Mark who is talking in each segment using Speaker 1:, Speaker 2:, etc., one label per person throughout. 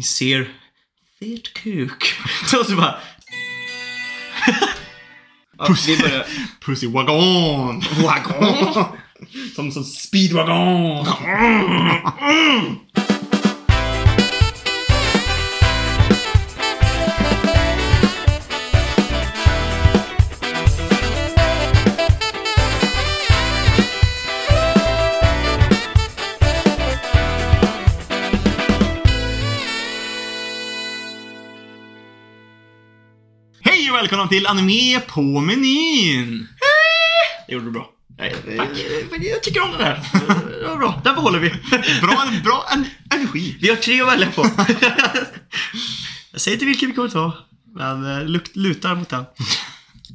Speaker 1: Ni ser fet kuk. Och så bara... ja,
Speaker 2: Pussy.
Speaker 1: vi börjar.
Speaker 2: Pussy wagon!
Speaker 1: Wagon.
Speaker 2: Som, som speedwagon! Välkomna till Anime på menyn!
Speaker 1: Det gjorde du bra. Nej, tack. Jag tycker om det där. Det var bra. Den behåller vi.
Speaker 2: Bra, bra en, energi.
Speaker 1: Vi har tre att välja på. Jag säger inte vilken vi kommer ta. Men eh, luk- lutar mot den.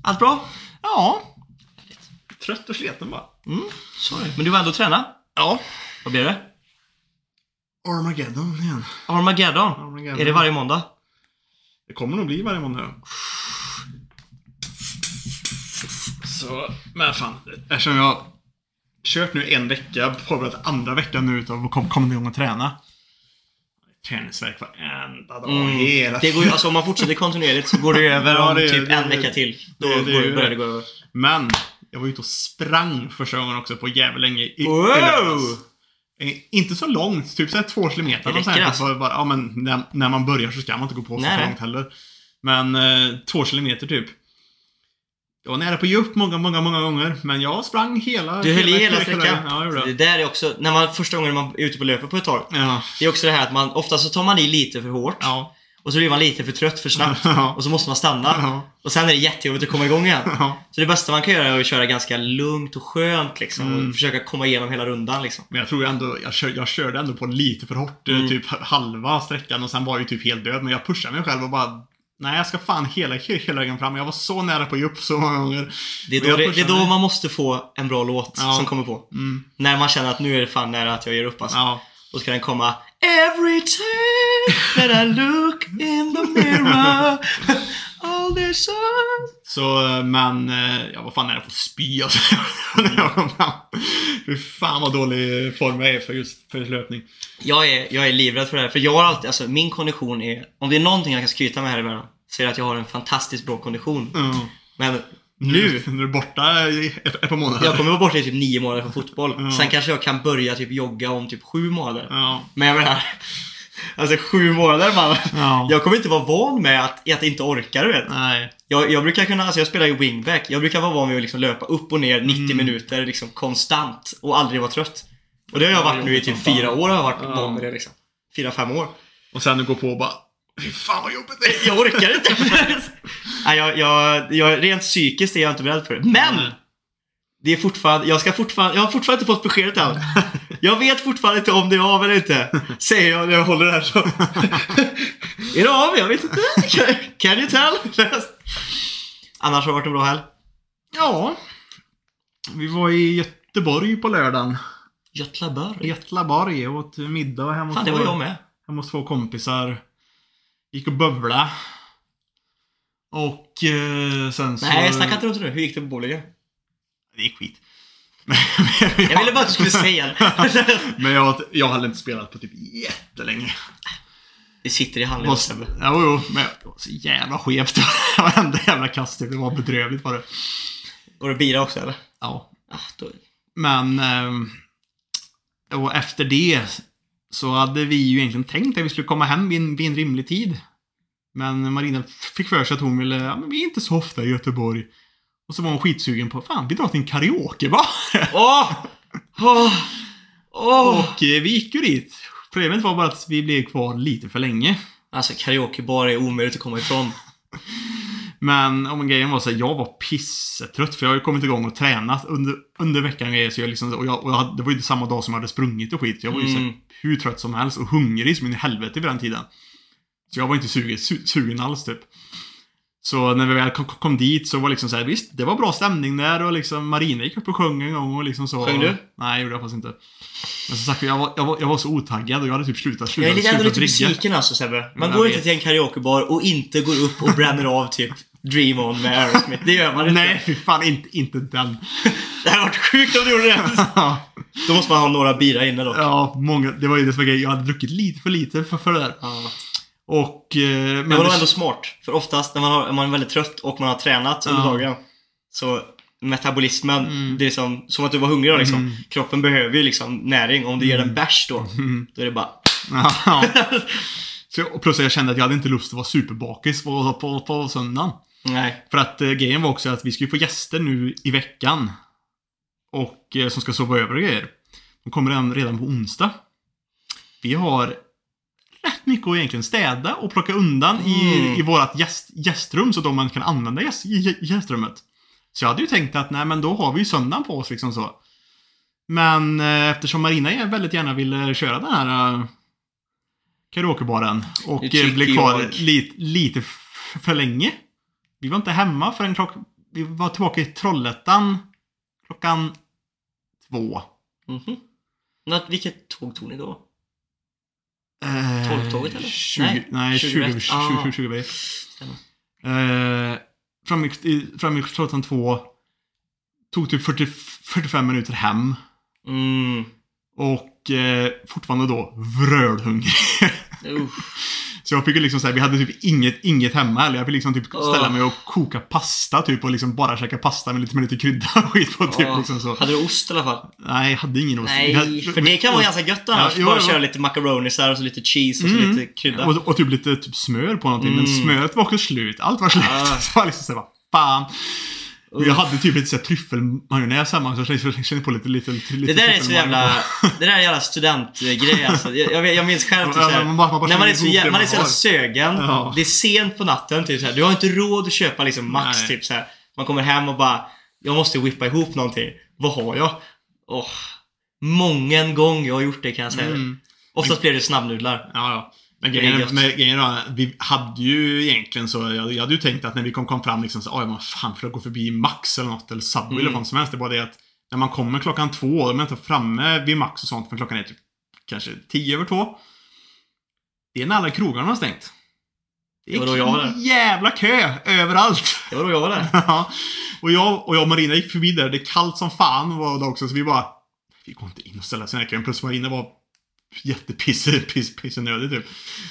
Speaker 1: Allt bra?
Speaker 2: Ja. Trött och sliten bara.
Speaker 1: Mm, sorry. Men du var ändå träna?
Speaker 2: Ja.
Speaker 1: Vad blir det?
Speaker 2: Armageddon igen.
Speaker 1: Armageddon.
Speaker 2: Armageddon.
Speaker 1: Är det varje måndag?
Speaker 2: Det kommer nog bli varje måndag. Så, men fan. Eftersom jag kört nu en vecka, påbörjat andra veckan nu utav att kom, komma igång och träna. Träningsvärk varenda dag,
Speaker 1: Mm.
Speaker 2: hela
Speaker 1: Det går ju, alltså om man fortsätter kontinuerligt så går det över
Speaker 2: Ja,
Speaker 1: om
Speaker 2: det-
Speaker 1: typ
Speaker 2: det-
Speaker 1: en vecka till. Då
Speaker 2: det- det-
Speaker 1: går, börjar det gå över.
Speaker 2: Men, jag var ute och sprang första gången också på jävligt länge i, i
Speaker 1: Wow!
Speaker 2: lördags. Eh, Inte så långt, typ så här två kilometer.
Speaker 1: Det
Speaker 2: så
Speaker 1: räcker alltså.
Speaker 2: bara, ja, men när, när man börjar så ska man inte gå på så
Speaker 1: Nej, nej.
Speaker 2: långt heller. Men eh, två kilometer typ. Jag var nära på ge upp många, många, många gånger. Men jag sprang hela...
Speaker 1: Du höll i hela sträckan.
Speaker 2: Ja,
Speaker 1: Det
Speaker 2: det.
Speaker 1: där är också, när man första gången man är ute på löpet på ett tag.
Speaker 2: Ja.
Speaker 1: Det är också det här att man, ofta så tar man i lite för hårt.
Speaker 2: Ja.
Speaker 1: Och så blir man lite för trött för snabbt.
Speaker 2: Ja.
Speaker 1: Och så måste man stanna.
Speaker 2: Ja.
Speaker 1: Och sen är det jättejobbigt att komma igång igen.
Speaker 2: Ja.
Speaker 1: Så det bästa man kan göra är att köra ganska lugnt och skönt liksom.
Speaker 2: Mm.
Speaker 1: Och försöka komma igenom hela rundan liksom.
Speaker 2: Men jag tror ändå, jag, kör, jag körde ändå på lite för hårt, eh,
Speaker 1: Mm.
Speaker 2: typ halva sträckan och sen var jag ju typ helt död. Men jag pushade mig själv och bara Nej, jag ska fan hela, hela vägen fram. Jag var så nära på att ge upp så många gånger.
Speaker 1: Det är då, det, det är då man måste få en bra låt
Speaker 2: Ja.
Speaker 1: som kommer på.
Speaker 2: Mm.
Speaker 1: När man känner att nu är det fan nära att jag ger upp alltså.
Speaker 2: Ja.
Speaker 1: Då ska den komma Every time that I look in the mirror All this
Speaker 2: Så, eh, men eh, jag var fan nära på att spy alltså. När jag kom fram. Fy fan vad dålig form jag är för just för löpning.
Speaker 1: jag är, jag är livrädd för det här, för jag har alltid, alltså min kondition är, om det är någonting jag kan skryta med här i världen, det att jag har en fantastiskt bra kondition.
Speaker 2: Mm.
Speaker 1: Men
Speaker 2: Nu? Du är borta i ett, ett par månader?
Speaker 1: jag kommer vara borta i typ nio månader från fotboll.
Speaker 2: Ja.
Speaker 1: Sen kanske jag kan börja typ jogga om typ sju månader.
Speaker 2: Ja.
Speaker 1: Men jag menar, alltså sju månader man.
Speaker 2: Ja.
Speaker 1: Jag kommer inte vara van med att, att inte orka, du vet.
Speaker 2: Nej.
Speaker 1: Jag, jag brukar kunna, alltså jag spelar ju wingback. Jag brukar vara van vid att liksom löpa upp och ner 90
Speaker 2: Mm.
Speaker 1: minuter liksom konstant och aldrig vara trött. Och det har jag varit nu i typ fyra år har jag varit van med det liksom. Fyra, fem år.
Speaker 2: Och sen du går på och bara fan vad jobbigt det är.
Speaker 1: Jag orkar inte. Nej, jag, jag, jag, rent psykiskt är jag inte beredd för det. Men! Det är fortfarande, jag ska fortfarande, jag har fortfarande inte fått beskedet än. Jag vet fortfarande inte om det är av eller inte. Säger jag när jag håller det här så. Är det av? Jag vet inte. Can- Can you tell? Annars har det varit en bra helg.
Speaker 2: Ja. Vi var i Göteborg på lördagen.
Speaker 1: Götlaborg.
Speaker 2: Götlaborg åt middag hemma hos
Speaker 1: Fan, det var
Speaker 2: två-
Speaker 1: jag med.
Speaker 2: hemma hos två kompisar. Gick och bövla. Och eh, sen så...
Speaker 1: Nej, snacka inte runt nu. Hur gick det på bowlingen?
Speaker 2: Det gick skit.
Speaker 1: Jag ville bara att du skulle säga det.
Speaker 2: Men jag, jag hade inte spelat på typ jättelänge.
Speaker 1: Det sitter i
Speaker 2: var,
Speaker 1: Sebbe.
Speaker 2: jo, jo, men det var så jävla skevt. Varenda jävla kast. Det var bedrövligt var det.
Speaker 1: Var det bira också eller?
Speaker 2: Ja.
Speaker 1: Ah, då...
Speaker 2: Men... ehm, och efter det så hade vi ju egentligen tänkt att vi skulle komma hem vid en, vid en rimlig tid. Men Marina fick för sig att hon ville, ja men vi är inte så ofta i Göteborg. Och så var hon skitsugen på, fan vi drar till en karaoke va?
Speaker 1: Åh! Åh! Åh!
Speaker 2: Och eh, vi gick ju dit. Problemet var bara att vi blev kvar lite för länge.
Speaker 1: Alltså karaokebar är omöjligt att komma ifrån.
Speaker 2: Men om grejen var så här, jag var pissetrött för jag har ju kommit igång och tränat under, under veckan grejer, så jag liksom, och, jag, och jag, det var ju samma dag som jag hade sprungit och skit. Jag var ju så
Speaker 1: Mm.
Speaker 2: här, hur trött som helst och hungrig som in i helvete vid den tiden. Så jag var inte sugen, su, sugen alls typ. Så när vi väl kom, kom dit så var liksom så här, visst, det var bra stämning där och liksom Marina gick upp och sjöng en gång och liksom så.
Speaker 1: Sjöng du?
Speaker 2: Nej, gjorde jag faktiskt inte. Men som sagt, jag var, jag var, jag var så otaggad och jag hade typ slutat,
Speaker 1: Jag
Speaker 2: slutat,
Speaker 1: är lite, ändå
Speaker 2: slutat
Speaker 1: lite besviken alltså Sebbe. Man
Speaker 2: Jag
Speaker 1: går inte till en karaokebar och inte går upp och bränner av typ Dream On med Aerosmith. Det gör man inte.
Speaker 2: Nej, fy fan, inte, inte den.
Speaker 1: Det hade varit sjukt om du gjorde det. Då måste man ha några bira inne dock.
Speaker 2: Ja, många, det var ju det som var grejen. Jag hade druckit lite för lite för, för det där.
Speaker 1: Ja.
Speaker 2: Och... eh, Men
Speaker 1: Det var nog
Speaker 2: det-
Speaker 1: ändå smart. För oftast när man, har, man är väldigt trött och man har tränat under
Speaker 2: Ja.
Speaker 1: dagen. Så metabolismen,
Speaker 2: Mm.
Speaker 1: det är som, som att du var hungrig då liksom.
Speaker 2: Mm.
Speaker 1: Kroppen behöver ju liksom näring. Om du ger den bärs då,
Speaker 2: Mm.
Speaker 1: då är det bara...
Speaker 2: Ja. Och plus jag kände att jag hade inte lust att vara superbakis på, på, på söndagen.
Speaker 1: Nej.
Speaker 2: För att eh, grejen var också att vi ju få gäster nu i veckan. Och eh, som ska sova över och grejer. De kommer redan på onsdag. Vi har rätt mycket att egentligen städa och plocka undan
Speaker 1: Mm.
Speaker 2: i, i vårat gäst, gästrum så att man kan använda gäst, gä- gästrummet. Så jag hade ju tänkt att nej men då har vi ju söndagen på oss liksom så. Men eh, eftersom Marina väldigt gärna ville köra den här eh, karaokebaren och eh, blev kvar lite, lite för länge. Vi var inte hemma förrän klock... Vi var tillbaka i Trollhättan klockan två.
Speaker 1: Mhm. Nå, vilket tåg tog ni då?
Speaker 2: Eh,
Speaker 1: Tolvtåget, eller?
Speaker 2: 20,
Speaker 1: Nej,
Speaker 2: nej, 20,
Speaker 1: 20,
Speaker 2: 20,
Speaker 1: ah.
Speaker 2: 20, 20, 20
Speaker 1: Stämmer.
Speaker 2: eh, fram, i, i- fram i Trollhättan 2. Tog typ 40, 45 minuter hem.
Speaker 1: Mm.
Speaker 2: Och eh, fortfarande då vrölhungrig. Så jag fick ju liksom säga, vi hade typ inget, inget hemma eller Jag fick liksom typ ställa mig och koka pasta typ och liksom bara käka pasta med lite, med lite krydda och skit på typ liksom så.
Speaker 1: Hade du ost i alla fall?
Speaker 2: Nej, jag hade ingen ost.
Speaker 1: Nej, för det kan vara ganska gött annars.
Speaker 2: Ja,
Speaker 1: Bara köra lite macaronis här och så lite cheese och så
Speaker 2: Mm.
Speaker 1: lite krydda.
Speaker 2: Och, och typ lite typ smör på någonting. Men
Speaker 1: Mm.
Speaker 2: smöret var också slut. Allt var slut.
Speaker 1: Ah.
Speaker 2: Så jag liksom såhär, fan. Och jag hade typ lite såhär tryffelmajonnäs hemma så jag kände- på lite, lite, lite
Speaker 1: Det där är så jävla... Det där är en jävla studentgrej alltså. Jag, jag, jag minns själv typ såhär,
Speaker 2: man man
Speaker 1: När man är så, jä- man är så jävla sögen.
Speaker 2: Ja.
Speaker 1: Det är sent på natten typ såhär. Du har inte råd att köpa liksom max
Speaker 2: Nej.
Speaker 1: typ såhär. Man kommer hem och bara Jag måste whippa ihop någonting. Vad har jag? Åh. Mången gång jag har gjort det kan jag säga.
Speaker 2: Mm.
Speaker 1: Oftast blir det snabbnudlar.
Speaker 2: Ja, ja. Men
Speaker 1: Det är
Speaker 2: grejen, med, grejen var, vi hade ju egentligen så, jag, jag hade ju tänkt att när vi kom, kom fram liksom så, oj man fan för att gå förbi Max eller något, eller Subway
Speaker 1: Mm.
Speaker 2: eller vad som helst. Det var det att när man kommer klockan två, då är man inte framme vid Max och sånt, för klockan är typ kanske tio över två. Det är när alla krogarna har stängt. Det
Speaker 1: Det var då jag var där.
Speaker 2: jävla kö överallt.
Speaker 1: Det var då jag var där.
Speaker 2: Ja. och, jag, och jag och Marina gick förbi där, det är kallt som fan var det också, så vi bara Vi går inte in och ställer oss i den här kön. Plus Marina var jättepissig, piss, pissenödig typ.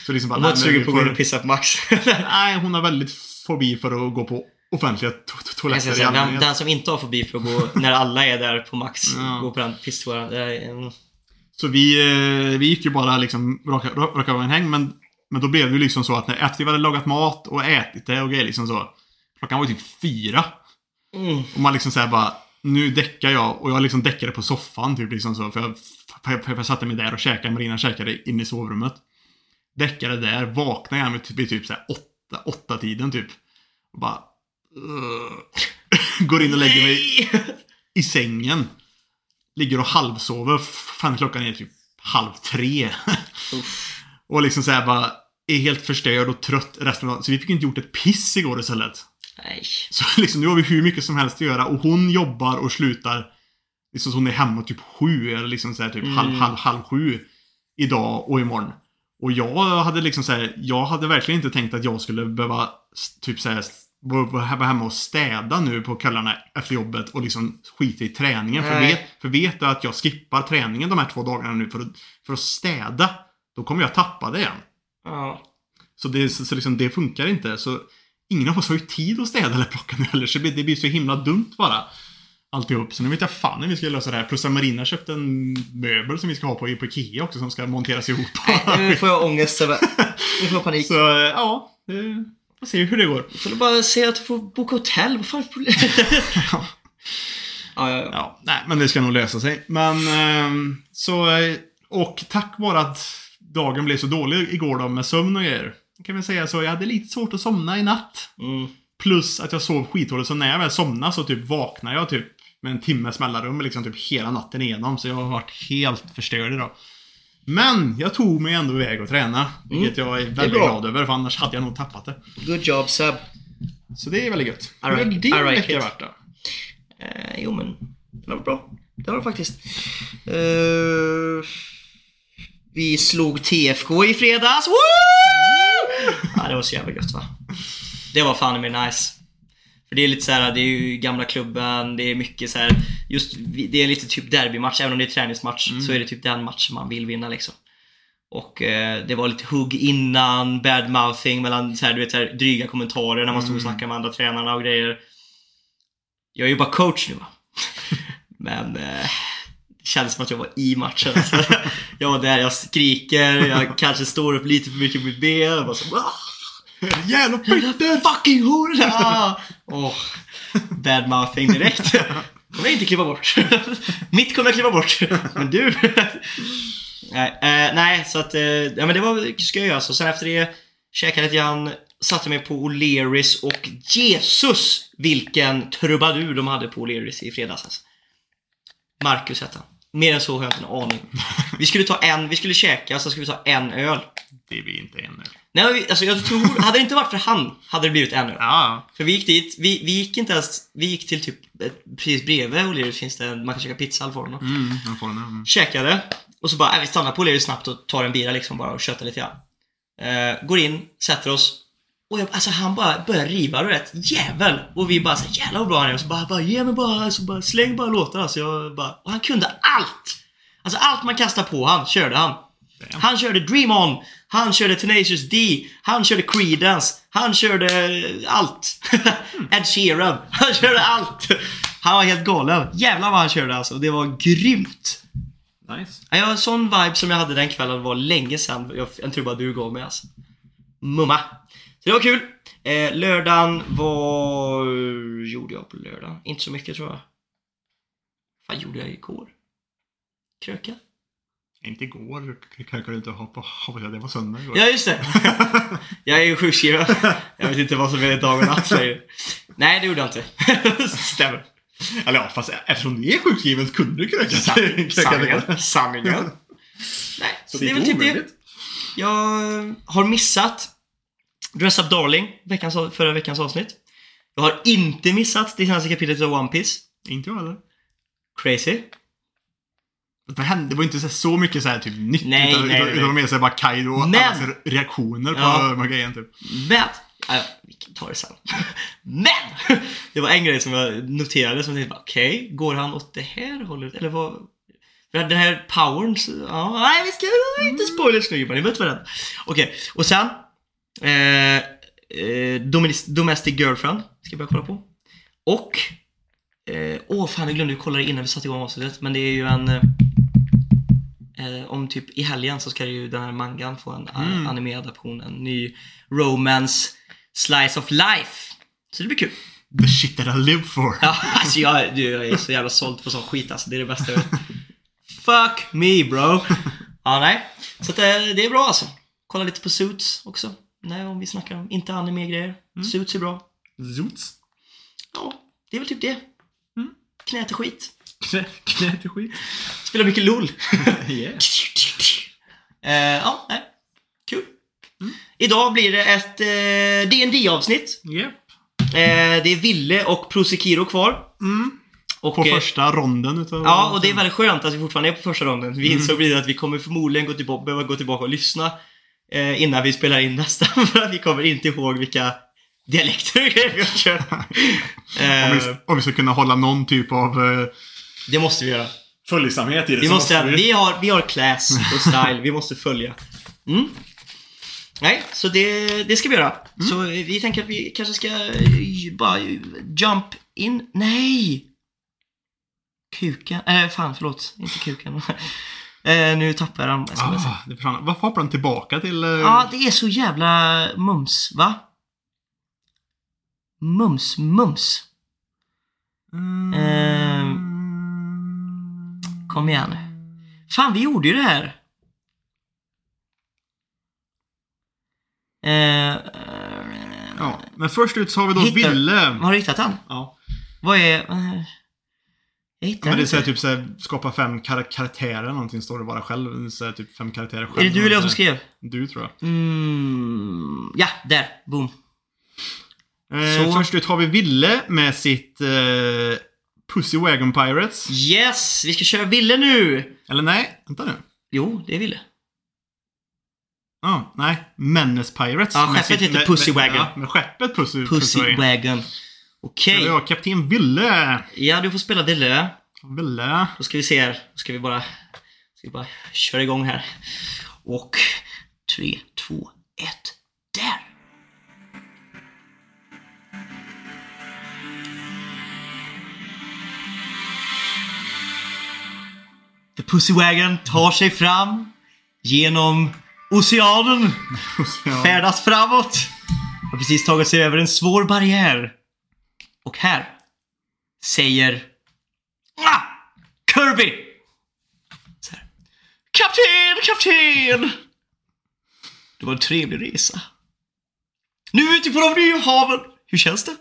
Speaker 2: Så liksom bara,
Speaker 1: De var inte sugen på att gå in och pissa på Max.
Speaker 2: Nej, hon har väldigt fobi för att gå på offentliga to- to- toaletter
Speaker 1: säga, den, den som inte har fobi för att gå när alla är där på Max,
Speaker 2: Ja.
Speaker 1: gå på den pisstoan. En-
Speaker 2: Så vi, eh, vi gick ju bara liksom raka, ra- raka vägen häng, men, men då blev det ju liksom så att när, efter vi hade lagat mat och ätit det och grejer liksom så. Klockan var ju typ fyra.
Speaker 1: Mm.
Speaker 2: Och man liksom såhär bara, nu däckar jag och jag liksom däckade på soffan typ liksom så. För jag, jag satte mig där och käkade, Marina käkade inne i sovrummet. Däckade där, vaknade jag med typ, vid typ såhär åtta, åtta tiden typ. Och bara... Går in och lägger mig i sängen. Ligger och halvsover. Fan klockan är typ halv tre. Och liksom såhär bara är helt förstörd och trött resten av dagen. Så vi fick inte gjort ett piss igår istället.
Speaker 1: Nej.
Speaker 2: Så liksom, nu har vi hur mycket som helst att göra och hon jobbar och slutar liksom så hon är hemma typ sju eller liksom så här, typ
Speaker 1: Mm.
Speaker 2: halv, halv, halv sju idag och imorgon. Och jag hade liksom så här, jag hade verkligen inte tänkt att jag skulle behöva typ så här, vara hemma och städa nu på kvällarna efter jobbet och liksom skita i träningen. För
Speaker 1: Nej.
Speaker 2: vet, för vet jag att jag skippar träningen de här två dagarna nu för att, för att städa, då kommer jag tappa det igen.
Speaker 1: Ja.
Speaker 2: Så, det, så, så liksom, det funkar inte. Så ingen av oss har ju tid att städa eller plocka nu heller. Så det blir, det blir så himla dumt bara. Alltihop. Så nu vet jag fan hur vi ska lösa det här. Plus att Marina köpte en möbel som vi ska ha på, på Ikea också som ska monteras ihop.
Speaker 1: Nej, nu får jag ångest. Nu får jag panik.
Speaker 2: så ja, det, får se hur det går.
Speaker 1: Du får bara säga att du får boka hotell. Vad fan är problemet?
Speaker 2: Ja.
Speaker 1: ja, ja, ja.
Speaker 2: Ja, nej, men det ska nog lösa sig. Men ehm, så, och tack vare att dagen blev så dålig igår då med sömn och grejer. Kan vi säga så, jag hade lite svårt att somna i natt.
Speaker 1: Mm.
Speaker 2: Plus att jag sov skitdåligt, så när jag väl somnade så typ vaknade jag typ med en timmes mellanrum liksom typ hela natten igenom. Så jag har varit helt förstörd idag. Men jag tog mig ändå iväg och träna. Vilket jag är väldigt
Speaker 1: bra.
Speaker 2: glad över, för annars hade jag nog tappat det.
Speaker 1: Good job Seb.
Speaker 2: Så det är väldigt gött.
Speaker 1: I
Speaker 2: Hur har din
Speaker 1: I
Speaker 2: vecka
Speaker 1: it.
Speaker 2: varit då?
Speaker 1: Eh, jo men, det var bra. Det var det faktiskt. Eh, vi slog TFK i fredags. Woo! ja, det var så jävla gött va. Det var fan med nice. För det är lite så här, det är ju gamla klubben, det är mycket så här, just det är lite typ derbymatch, även om det är träningsmatch så är det typ den matchen man vill vinna liksom. Och eh, det var lite hugg innan, bad mouthing mellan så här, du vet, så här, dryga kommentarer när man stod och
Speaker 2: Mm.
Speaker 1: snackade med andra tränarna och grejer. Jag är ju bara coach nu va. Men eh, det kändes som att jag var i matchen. Alltså, jag var där, jag skriker, jag kanske står upp lite för mycket med mitt ben. Jag bara så, "Ah,
Speaker 2: Jävla
Speaker 1: Jävla fucking hora! Åh, bad mouthing direkt. kommer jag inte klippa bort. Mitt kommer jag klippa bort. Men du? nej, eh, nej, så att eh, ja, men det var skoj alltså. Sen efter det käkade lite grann, satte mig på O'Learys och Jesus vilken trubadur de hade på O'Learys i fredags alltså. Marcus hette han. Mer än så har jag inte en aning. Vi skulle ta en, vi skulle käka, så skulle vi ta en öl.
Speaker 2: Det blir inte en nu.
Speaker 1: Nej, alltså jag tror, hade det inte varit för han, hade det blivit öl.
Speaker 2: Ja,
Speaker 1: För vi gick dit, vi, vi gick inte ens, vi gick till typ, precis bredvid O'Learys finns det, man kan käka pizza eller var.
Speaker 2: mm. Mm.
Speaker 1: Käkade, och så bara, äh, vi stannar på O'Learys snabbt och tar en bira liksom bara och köttar lite grann. Eh, går in, sätter oss. Och jag, alltså han bara börjar riva det rätt jävel. Och vi bara så jävlar vad bra han är. Och så bara, bara ge mig bara, alltså, bara släng bara låtar. Alltså, jag bara, och han kunde allt! Alltså allt man kastar på han, körde han. Han körde Dream On, han körde Tenacious D, han körde Creedence, han körde allt. Ed Sheeran, han körde allt. Han var helt galen. Jävlar vad han körde alltså. Det var grymt.
Speaker 2: Nice.
Speaker 1: Ja, jag har en sån vibe som jag hade den kvällen var länge sedan jag, en trubadur gav mig alltså. Mumma. Så det var kul. Eh, lördagen var... gjorde jag på lördagen? Inte så mycket tror jag. Vad gjorde jag igår? Kröka?
Speaker 2: Inte igår, kanske du inte hoppa, hoppas jag det var söndag igår.
Speaker 1: Ja, just det. jag är ju sjukskriven. Jag vet inte vad som är dag och natt längre. Nej, det gjorde jag inte. Stämmer.
Speaker 2: Eller ja, fast eftersom du är sjukskriven så kunde du kröka.
Speaker 1: Sanningen. Sanningen. Nej, så det är väl typ det. Jag har missat Dress Up Darling, veckans, förra veckans avsnitt. Jag har inte missat det senaste kapitlet av One Piece.
Speaker 2: Inte jag heller.
Speaker 1: Crazy.
Speaker 2: Vad hände? Det var inte så, så mycket så här typ nytt.
Speaker 1: Nej,
Speaker 2: utan,
Speaker 1: nej,
Speaker 2: utan,
Speaker 1: nej.
Speaker 2: utan mer så här bara Kaido och
Speaker 1: Men-
Speaker 2: allas reaktioner på
Speaker 1: Ja.
Speaker 2: de här grejen typ.
Speaker 1: Men! Ja, vi kan ta det sen. Men! Det var en grej som jag noterade som jag tänkte, okej, går han åt det här hållet? Eller vad? Den här powern, ja, nej vi ska inte spoilers nu gubbar, ni vet vad det är. Okej, och sen eh, eh, Domestic Girlfriend ska jag börja kolla på. Och eh, Åh fan, jag glömde kolla det innan vi satte igång avsnittet, men det är ju en eh, eh, om typ i helgen så ska ju den här mangan få en
Speaker 2: Mm.
Speaker 1: mm. anime-adaption, en ny romance slice of life. Så det blir kul.
Speaker 2: The shit that I live for.
Speaker 1: Ja, alltså jag, du, jag är så jävla såld på sån skit alltså. Det är det bästa jag vet. Fuck me bro. Ja, nej. Så att, eh, det är bra alltså. Kolla lite på Suits också. Nej, om vi snackar om inte anime-grejer. Suits är bra.
Speaker 2: Zoots.
Speaker 1: Ja, det är väl typ det.
Speaker 2: Mm.
Speaker 1: Knä till skit.
Speaker 2: Knä, knä till skit.
Speaker 1: Spelar mycket LOL.
Speaker 2: Yeah.
Speaker 1: Eh, ja, nej. Kul. Idag blir det ett eh, dd avsnitt
Speaker 2: Yep.
Speaker 1: eh, Det är Ville och Prosekiro kvar.
Speaker 2: Mm.
Speaker 1: Och,
Speaker 2: På
Speaker 1: eh,
Speaker 2: första ronden utav...
Speaker 1: Ja, och det är väldigt skönt att vi fortfarande är på första ronden. Vi insåg precis att vi kommer förmodligen gå tillbaka, behöva gå tillbaka och lyssna eh, innan vi spelar in nästa. För att vi kommer inte ihåg vilka dialekter vi har kört.
Speaker 2: Om
Speaker 1: Eh,
Speaker 2: vi, om vi ska kunna hålla någon typ av uh,
Speaker 1: det måste vi göra.
Speaker 2: följsamhet i det
Speaker 1: Vi,
Speaker 2: så
Speaker 1: måste,
Speaker 2: vi...
Speaker 1: vi, har, vi har class och style, vi måste följa. Mm. Nej, så det, det ska vi göra. Så vi tänker att vi kanske ska eh, bara jump in. Nej! Kuken. Eh, fan, förlåt. Inte kuken. eh, nu tappar jag den.
Speaker 2: Ah, det försvann. Varför hoppar den tillbaka till... Uh...
Speaker 1: Ja, det är så jävla mums, va? Mums, mums.
Speaker 2: Mm.
Speaker 1: Ehm. Kom igen. Fan, vi gjorde ju det här. Eh,
Speaker 2: Ja, men först ut så har vi då
Speaker 1: Hittar-
Speaker 2: Ville.
Speaker 1: har du hittat den?
Speaker 2: Ja.
Speaker 1: Vad är... Jag hittar
Speaker 2: Men det
Speaker 1: inte.
Speaker 2: typ så här, skapa fem kar- karaktärer någonting står det bara själv. Så här, typ fem karaktärer själv.
Speaker 1: Är det du eller jag som skrev?
Speaker 2: Du tror jag.
Speaker 1: Mm, ja, där. Boom.
Speaker 2: Eh,
Speaker 1: Så.
Speaker 2: först ut har vi Ville med sitt eh, Pussy Wagon Pirates.
Speaker 1: Yes, vi ska köra Ville nu!
Speaker 2: Eller nej, vänta nu.
Speaker 1: Jo, det är Ville.
Speaker 2: Ja, nej. Menace Pirates.
Speaker 1: Ja, skeppet heter
Speaker 2: med-
Speaker 1: Pussy Wagon.
Speaker 2: Ja, med skeppet Pussy,
Speaker 1: Pussy
Speaker 2: Wagon.
Speaker 1: Wagon. Okej.
Speaker 2: Ja, kapten Ville.
Speaker 1: Ja, du får spela Ville.
Speaker 2: Ville.
Speaker 1: Då ska vi se här. Då ska vi bara, ska vi bara köra igång här. Och 3, 2, 1, där! The Pussy Wagon tar sig fram genom oceanen, färdas framåt. Har precis tagit sig över en svår barriär. Och här säger ah, Kirby! Kapten, kapten! Det var en trevlig resa. Nu ute på de nya haven. Hur känns det?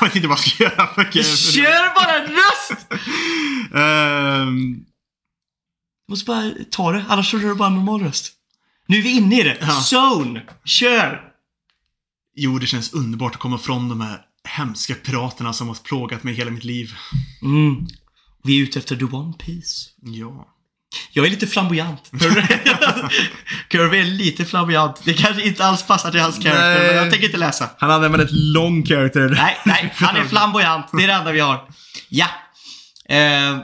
Speaker 2: Jag vet inte vad jag ska göra för
Speaker 1: Kör bara en röst!
Speaker 2: Ehm,
Speaker 1: Du måste bara ta det, annars kör du bara en normal röst. Nu är vi inne i det.
Speaker 2: Ja.
Speaker 1: Zone. Kör!
Speaker 2: jo, det känns underbart att komma från de här hemska piraterna som har plågat mig hela mitt liv.
Speaker 1: Mm. Vi är ute efter the One Piece.
Speaker 2: Ja.
Speaker 1: Jag är lite flamboyant. Kirby är lite flamboyant. Det kanske inte alls passar till hans karaktär, men jag tänker inte läsa.
Speaker 2: Han en väldigt lång character.
Speaker 1: Nej, nej, han är flamboyant. Det är det enda vi har. Ja. Eh,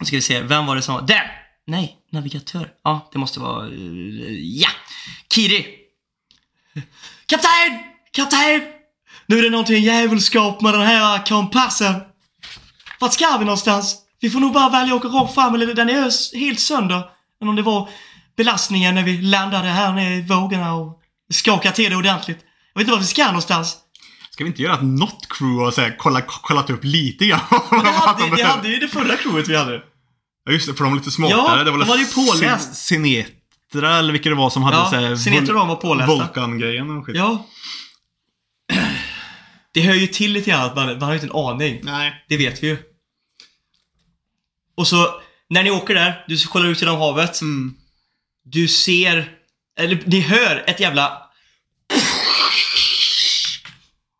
Speaker 1: nu ska vi se, vem var det som var... Där! Nej, navigatör. Ja, det måste vara... eh, ja! Kiri! Kapten! Kapten! Nu är det någonting djävulskap med den här kompassen. Vart ska vi någonstans? Vi får nog bara välja att åka rakt fram, eller den är helt sönder. Men om det var belastningen när vi landade här nere i vågorna och skakade till det ordentligt. Jag vet inte var vi ska någonstans.
Speaker 2: Ska vi inte göra att något crew har så här, kollat, kollat upp lite grann?
Speaker 1: Det
Speaker 2: de
Speaker 1: hade, det
Speaker 2: behöver?
Speaker 1: hade ju det förra crewet vi hade.
Speaker 2: Ja, just det, för de var lite smartare.
Speaker 1: Ja,
Speaker 2: det
Speaker 1: de
Speaker 2: väl
Speaker 1: hade ju påläst.
Speaker 2: Sin- Sinetra, eller vilka det var som hade
Speaker 1: Ja,
Speaker 2: så här,
Speaker 1: Sinetra de var pålästa.
Speaker 2: Vulkan-grejen och skit.
Speaker 1: Ja. Det hör ju till lite grann att man, man har ju inte en aning.
Speaker 2: Nej.
Speaker 1: Det vet vi ju. Och så, när ni åker där, du kollar ut genom havet.
Speaker 2: Mm.
Speaker 1: Du ser, eller ni hör ett jävla...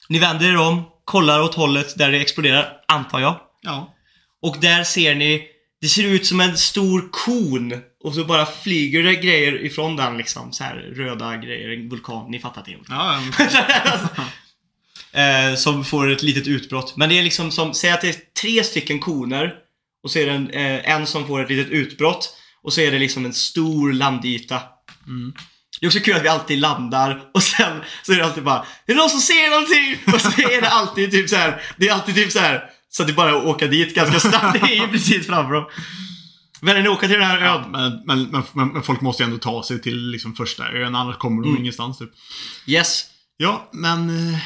Speaker 1: Ni vänder er om, kollar åt hållet där det exploderar, antar jag.
Speaker 2: Ja.
Speaker 1: Och där ser ni, det ser ut som en stor kon. Och så bara flyger det grejer ifrån den liksom. Så här röda grejer, en vulkan. Ni fattar det.
Speaker 2: Ja,
Speaker 1: eh, som får ett litet utbrott. Men det är liksom som, säg att det är tre stycken koner. Och så är det en, eh, en som får ett litet utbrott. Och så är det liksom en stor landyta.
Speaker 2: Mm.
Speaker 1: Det är också kul att vi alltid landar och sen så är det alltid bara Är det någon som ser någonting? Och så är det alltid typ så här. Det är alltid typ så här Så att det bara är att åka dit ganska snabbt. Det är ju precis framför dem. När ni åker till den här ön.
Speaker 2: men, men, men, men, men folk måste ju ändå ta sig till liksom första ön, annars kommer de
Speaker 1: Mm.
Speaker 2: ingenstans typ.
Speaker 1: Yes.
Speaker 2: Ja, men... eh,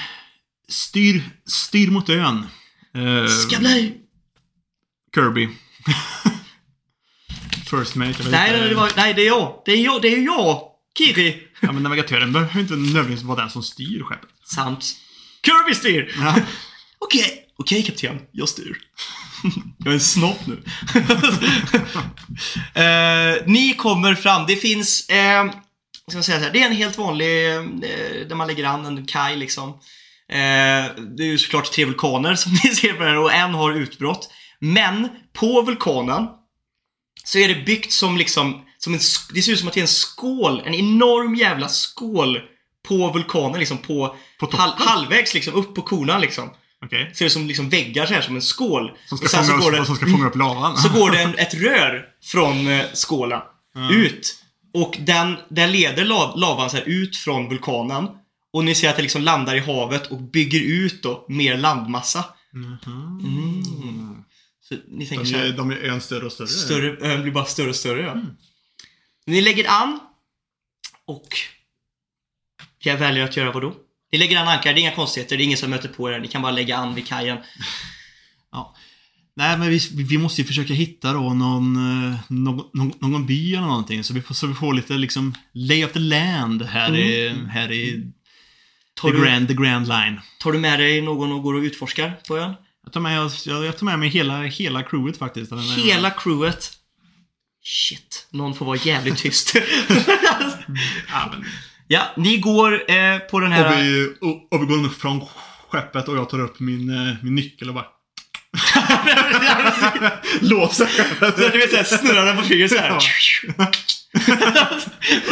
Speaker 2: Styr, styr mot ön. Eh,
Speaker 1: Ska bli.
Speaker 2: Kirby. First mate, jag
Speaker 1: Nej, nej, det var, nej, det är jag. Det är jag. Det är jag. Kiri.
Speaker 2: Ja, men navigatören behöver inte nödvändigtvis vara den som styr skeppet.
Speaker 1: Sant. Kirby styr.
Speaker 2: Ja.
Speaker 1: Okej. Okej, kapten. Jag styr. jag är en snopp nu. Eh, ni kommer fram. Det finns... Eh, ska man säga så här, det är en helt vanlig... Eh, där man lägger an en kaj liksom. Eh, det är ju såklart tre vulkaner som ni ser på den här och en har utbrott. Men på vulkanen så är det byggt som liksom... Som en, det ser ut som att det är en skål. En enorm jävla skål på vulkanen liksom. På,
Speaker 2: På
Speaker 1: hal, halvvägs liksom upp på konan liksom.
Speaker 2: Okej.
Speaker 1: Så är det som liksom väggar så här som en skål.
Speaker 2: Som ska,
Speaker 1: och sen så
Speaker 2: fånga
Speaker 1: går det,
Speaker 2: som ska fånga upp lavan.
Speaker 1: så går det en, ett rör från eh, skålen ut. Och den, den leder la, lavan så här ut från vulkanen. Och ni ser att det liksom landar i havet och bygger ut då mer landmassa. Mm. Så ni tänker
Speaker 2: De gör, de gör ön större och större.
Speaker 1: större, ön blir bara större och större. Ja. Ni lägger an och jag väljer att göra vad då? Ni lägger an ankar, det är inga konstigheter, det är ingen som möter på er. Ni kan bara lägga an vid kajen.
Speaker 2: Ja. Nej, men vi, vi måste ju försöka hitta då någon, eh, någon, någon, någon by eller någonting. Så vi får, så vi får lite liksom lay of the land här i, här i
Speaker 1: Mm. Tar
Speaker 2: the,
Speaker 1: du,
Speaker 2: grand, the grand line.
Speaker 1: tar du med dig någon och går och utforskar på ön?
Speaker 2: Jag tar med, jag, jag tar med mig hela, hela crewet faktiskt.
Speaker 1: Hela crewet. Shit, någon får vara jävligt tyst.
Speaker 2: Ja,
Speaker 1: ja, ni går eh, på den
Speaker 2: och,
Speaker 1: här...
Speaker 2: vi, och, och vi går upp från skeppet och jag tar upp min, eh, min nyckel och bara låser skeppet.
Speaker 1: Du vet såhär, snurrar den på fingret såhär. och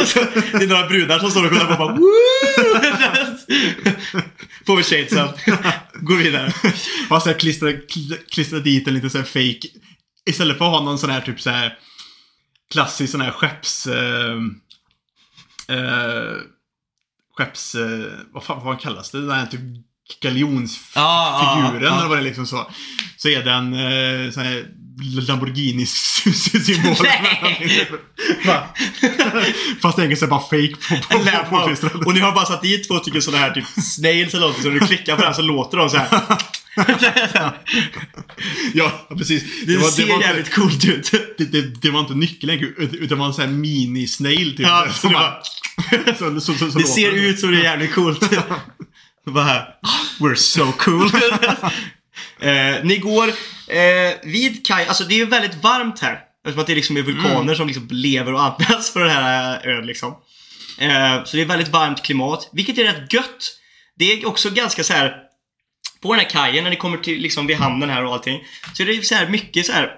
Speaker 1: så, det är några brudar som står och kollar på och bara vi shadesen. Går vidare.
Speaker 2: Och så klistra, kl- klistra dit en liten så här fake Istället för att ha någon sån här typ så här klassisk sån här skepps... Eh, eh, skepps... Eh, vad fan vad kallas det? Den här typ galjonsfiguren
Speaker 1: Ja, ja, ja.
Speaker 2: eller vad det liksom så. Så är den eh, sån här Lamborghini-symbol.
Speaker 1: Nej.
Speaker 2: Va? Fast engelska bara fake på, på, på, på
Speaker 1: och ni har bara satt i två stycken sådana här typ snails eller någonting så du klickar på den så låter de så här.
Speaker 2: Ja, precis.
Speaker 1: Det,
Speaker 2: var-
Speaker 1: ser
Speaker 2: var inte-
Speaker 1: jävligt coolt ut.
Speaker 2: Det, det, det var inte nyckelänk utan det var en sån här mini-snail typ.
Speaker 1: Ja,
Speaker 2: så
Speaker 1: så det
Speaker 2: så,
Speaker 1: Det ser ut som det är jävligt coolt. Bara här, "Ah, we're so cool. eh, ni går eh, vid kaj, alltså det är ju väldigt varmt här. Eftersom att det liksom är vulkaner
Speaker 2: Mm.
Speaker 1: som liksom lever och andas på den här ön liksom. Eh, så det är väldigt varmt klimat, vilket är rätt gött. Det är också ganska så här på den här kajen när ni kommer till liksom vid hamnen här och allting. Så är det så här mycket så här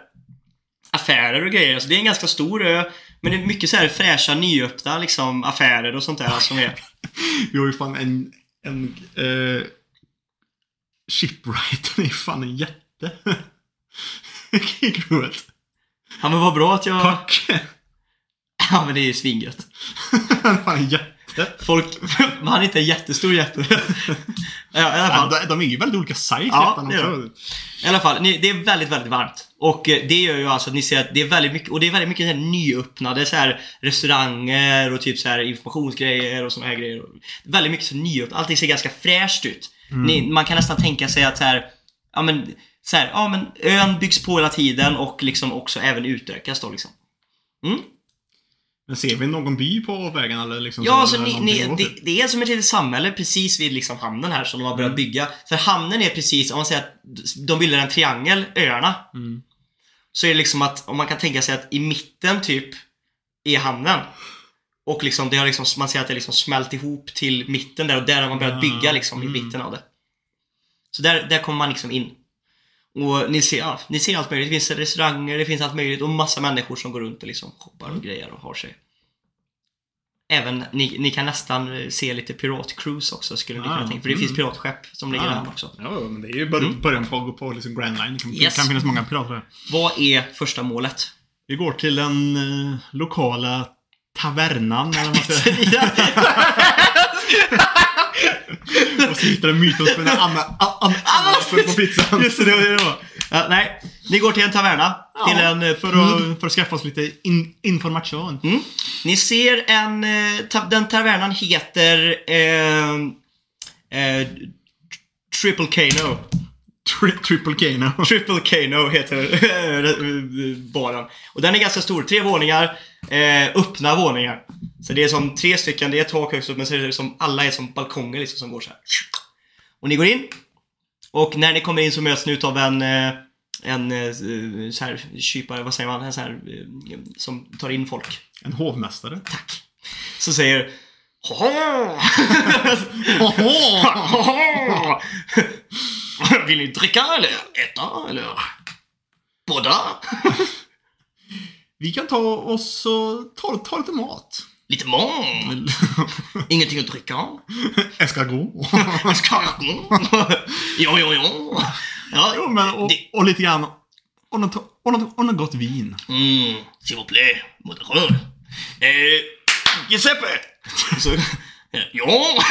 Speaker 1: affärer och grejer. Alltså det är en ganska stor ö. Men det är mycket så här fräscha, nyöppna liksom affärer och sånt där som är.
Speaker 2: Vi har ju fan en, en eh, shipwright, det är fan en jätte. I crewet.
Speaker 1: Ja men vad bra att jag...
Speaker 2: Puck.
Speaker 1: Ja men det är ju svingött.
Speaker 2: Han är fan en jätte.
Speaker 1: Folk... Han är inte en jättestor jätte. ja, i alla fall.
Speaker 2: de, de är ju väldigt olika size
Speaker 1: Ja, det är. I alla fall, det är väldigt, väldigt varmt. Och eh, det gör ju alltså att ni ser att det är väldigt mycket, och det är väldigt mycket så nyöppnade så här, restauranger och typ så här informationsgrejer och såna här grejer. Väldigt mycket så nyöppnat, allting ser ganska fräscht ut. Ni, man kan nästan tänka sig att så här, ja men, så här, ja men ön byggs på hela tiden och liksom också även utökas då liksom. Mm.
Speaker 2: Men ser vi någon by på vägen eller liksom
Speaker 1: Ja,
Speaker 2: så,
Speaker 1: alltså ni, ni, det, det är som ett litet samhälle precis vid liksom hamnen här som de har börjat bygga. För hamnen är precis, om man säger att de bildar en triangel, öarna.
Speaker 2: Mm.
Speaker 1: Så är det liksom att, om man kan tänka sig att i mitten typ är hamnen. Och liksom, det har liksom, man ser att det liksom smält ihop till mitten där och där har man börjat bygga liksom i
Speaker 2: mm.
Speaker 1: mitten av det. Så där, där kommer man liksom in. Och ni ser, ja, ni ser allt möjligt. Det finns restauranger, det finns allt möjligt och massa människor som går runt och liksom shoppar och grejer och har sig. Även, ni, ni kan nästan eh, se lite piratcruise också skulle ni
Speaker 2: Ah,
Speaker 1: kunna tänka För det
Speaker 2: mm.
Speaker 1: finns piratskepp som ligger där också.
Speaker 2: Ja, men det är ju bör-
Speaker 1: Mm.
Speaker 2: början på att gå på liksom Grand Line. Det kan,
Speaker 1: Yes.
Speaker 2: kan finnas många pirater.
Speaker 1: Vad är första målet?
Speaker 2: Vi går till den eh, lokala tavernan, eller vad man säger. Och så hittar en mytomspunnen Anna, Anna, Anna på pizzan.
Speaker 1: Just det, det var det var. Ja, nej, ni går till en taverna. Till en, eh,
Speaker 2: för, att, för att skaffa oss lite in, information.
Speaker 1: Mm. Ni ser en... eh, Ta, den tavernan heter... Eh, eh, Triple Kano.
Speaker 2: Tri triple Kano.
Speaker 1: Triple Kano heter eh, baren. Och den är ganska stor. Tre våningar. Eh, öppna våningar. Så det är som tre stycken. Det är tak högst upp men så är det som alla är som balkonger liksom som går så här. Och ni går in. Och när ni kommer in så möts ni utav en eh, en eh, så här kypare, vad säger man, en så här eh, som tar in folk.
Speaker 2: En hovmästare.
Speaker 1: Tack. Så säger! Vill ni dricka eller äta eller båda?
Speaker 2: Vi kan ta oss och ta, ta lite mat.
Speaker 1: Lite mång. Ingenting att dricka.
Speaker 2: Escargot.
Speaker 1: Escargot. Jo, jo, jo. Ja,
Speaker 2: Jo, men och,
Speaker 1: Det-
Speaker 2: och lite grann och något, och något, och något gott vin.
Speaker 1: Mm, s'il vous plaît, moderör. Eh, Giuseppe! Så, ja.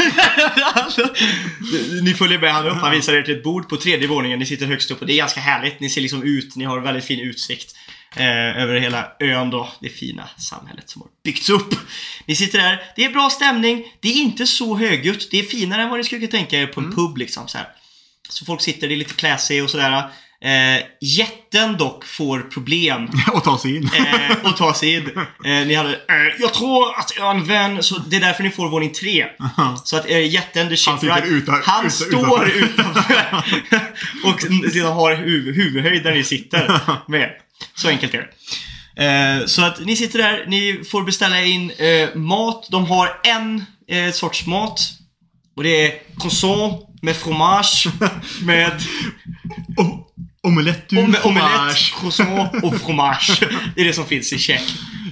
Speaker 1: ni följer med han upp, han visar er till ett bord på tredje våningen, ni sitter högst upp och det är ganska härligt. Ni ser liksom ut, ni har väldigt fin utsikt. Eh, över hela ön då, det fina samhället som har byggts upp. Ni sitter där, det är bra stämning, det är inte så högljutt, det är finare än vad ni skulle kunna tänka er på en pub liksom så här. Så folk sitter, det är lite classy och sådär. Eh, jätten dock får problem
Speaker 2: och ta sig in.
Speaker 1: eh, och ta sig in. Eh, ni hade, eh, jag tror att jag har en vän, så det är därför ni får våning tre. Så att eh, jätten, the
Speaker 2: Han
Speaker 1: shipwright,
Speaker 2: utan-
Speaker 1: han
Speaker 2: utan-
Speaker 1: står utanför och sedan har huv, huvudhöjd där ni sitter med. Så enkelt är det. Eh, så att ni sitter där, ni får beställa in eh, mat. De har en eh, sorts mat. Och det är croissant med fromage, med
Speaker 2: Om, omelett du
Speaker 1: Om, omelett, croissant och fromage. Det är det som finns i Tjeck.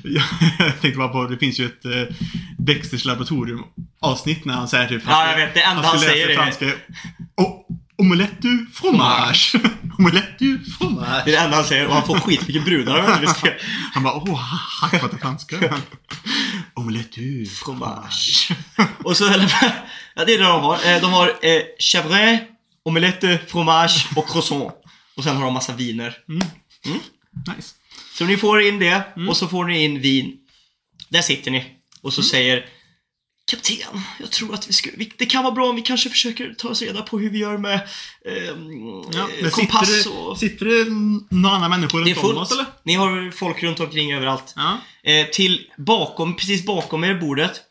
Speaker 2: Ja, Jag tänkte bara på, det finns ju ett eh, Dexters laboratorium avsnitt när han säger typ
Speaker 1: Ja, jag vet. Det enda han säger är-
Speaker 2: franska. O, omelett du fromage. Omelett du fromage.
Speaker 1: Det är det enda han säger och han får skitmycket brudar av.
Speaker 2: Han bara åh, vad det franska. Omelett du
Speaker 1: Fromage. Och så, ja det är det de har. Eh, De har eh, chèvre, omelette, fromage och croissant. Och sen har de massa viner.
Speaker 2: Nice.
Speaker 1: Så ni får in det och så får ni in vin. Där sitter ni. Och så säger Kapten, jag tror att vi ska, vi, det kan vara bra om vi kanske försöker ta oss reda på hur vi gör med ehm,
Speaker 2: Ja,
Speaker 1: eh,
Speaker 2: men
Speaker 1: kompass
Speaker 2: sitter,
Speaker 1: och...
Speaker 2: det, sitter det några andra människor runt om oss eller?
Speaker 1: Ni har folk runt omkring överallt.
Speaker 2: Ja.
Speaker 1: Eh, till bakom, precis bakom er bordet,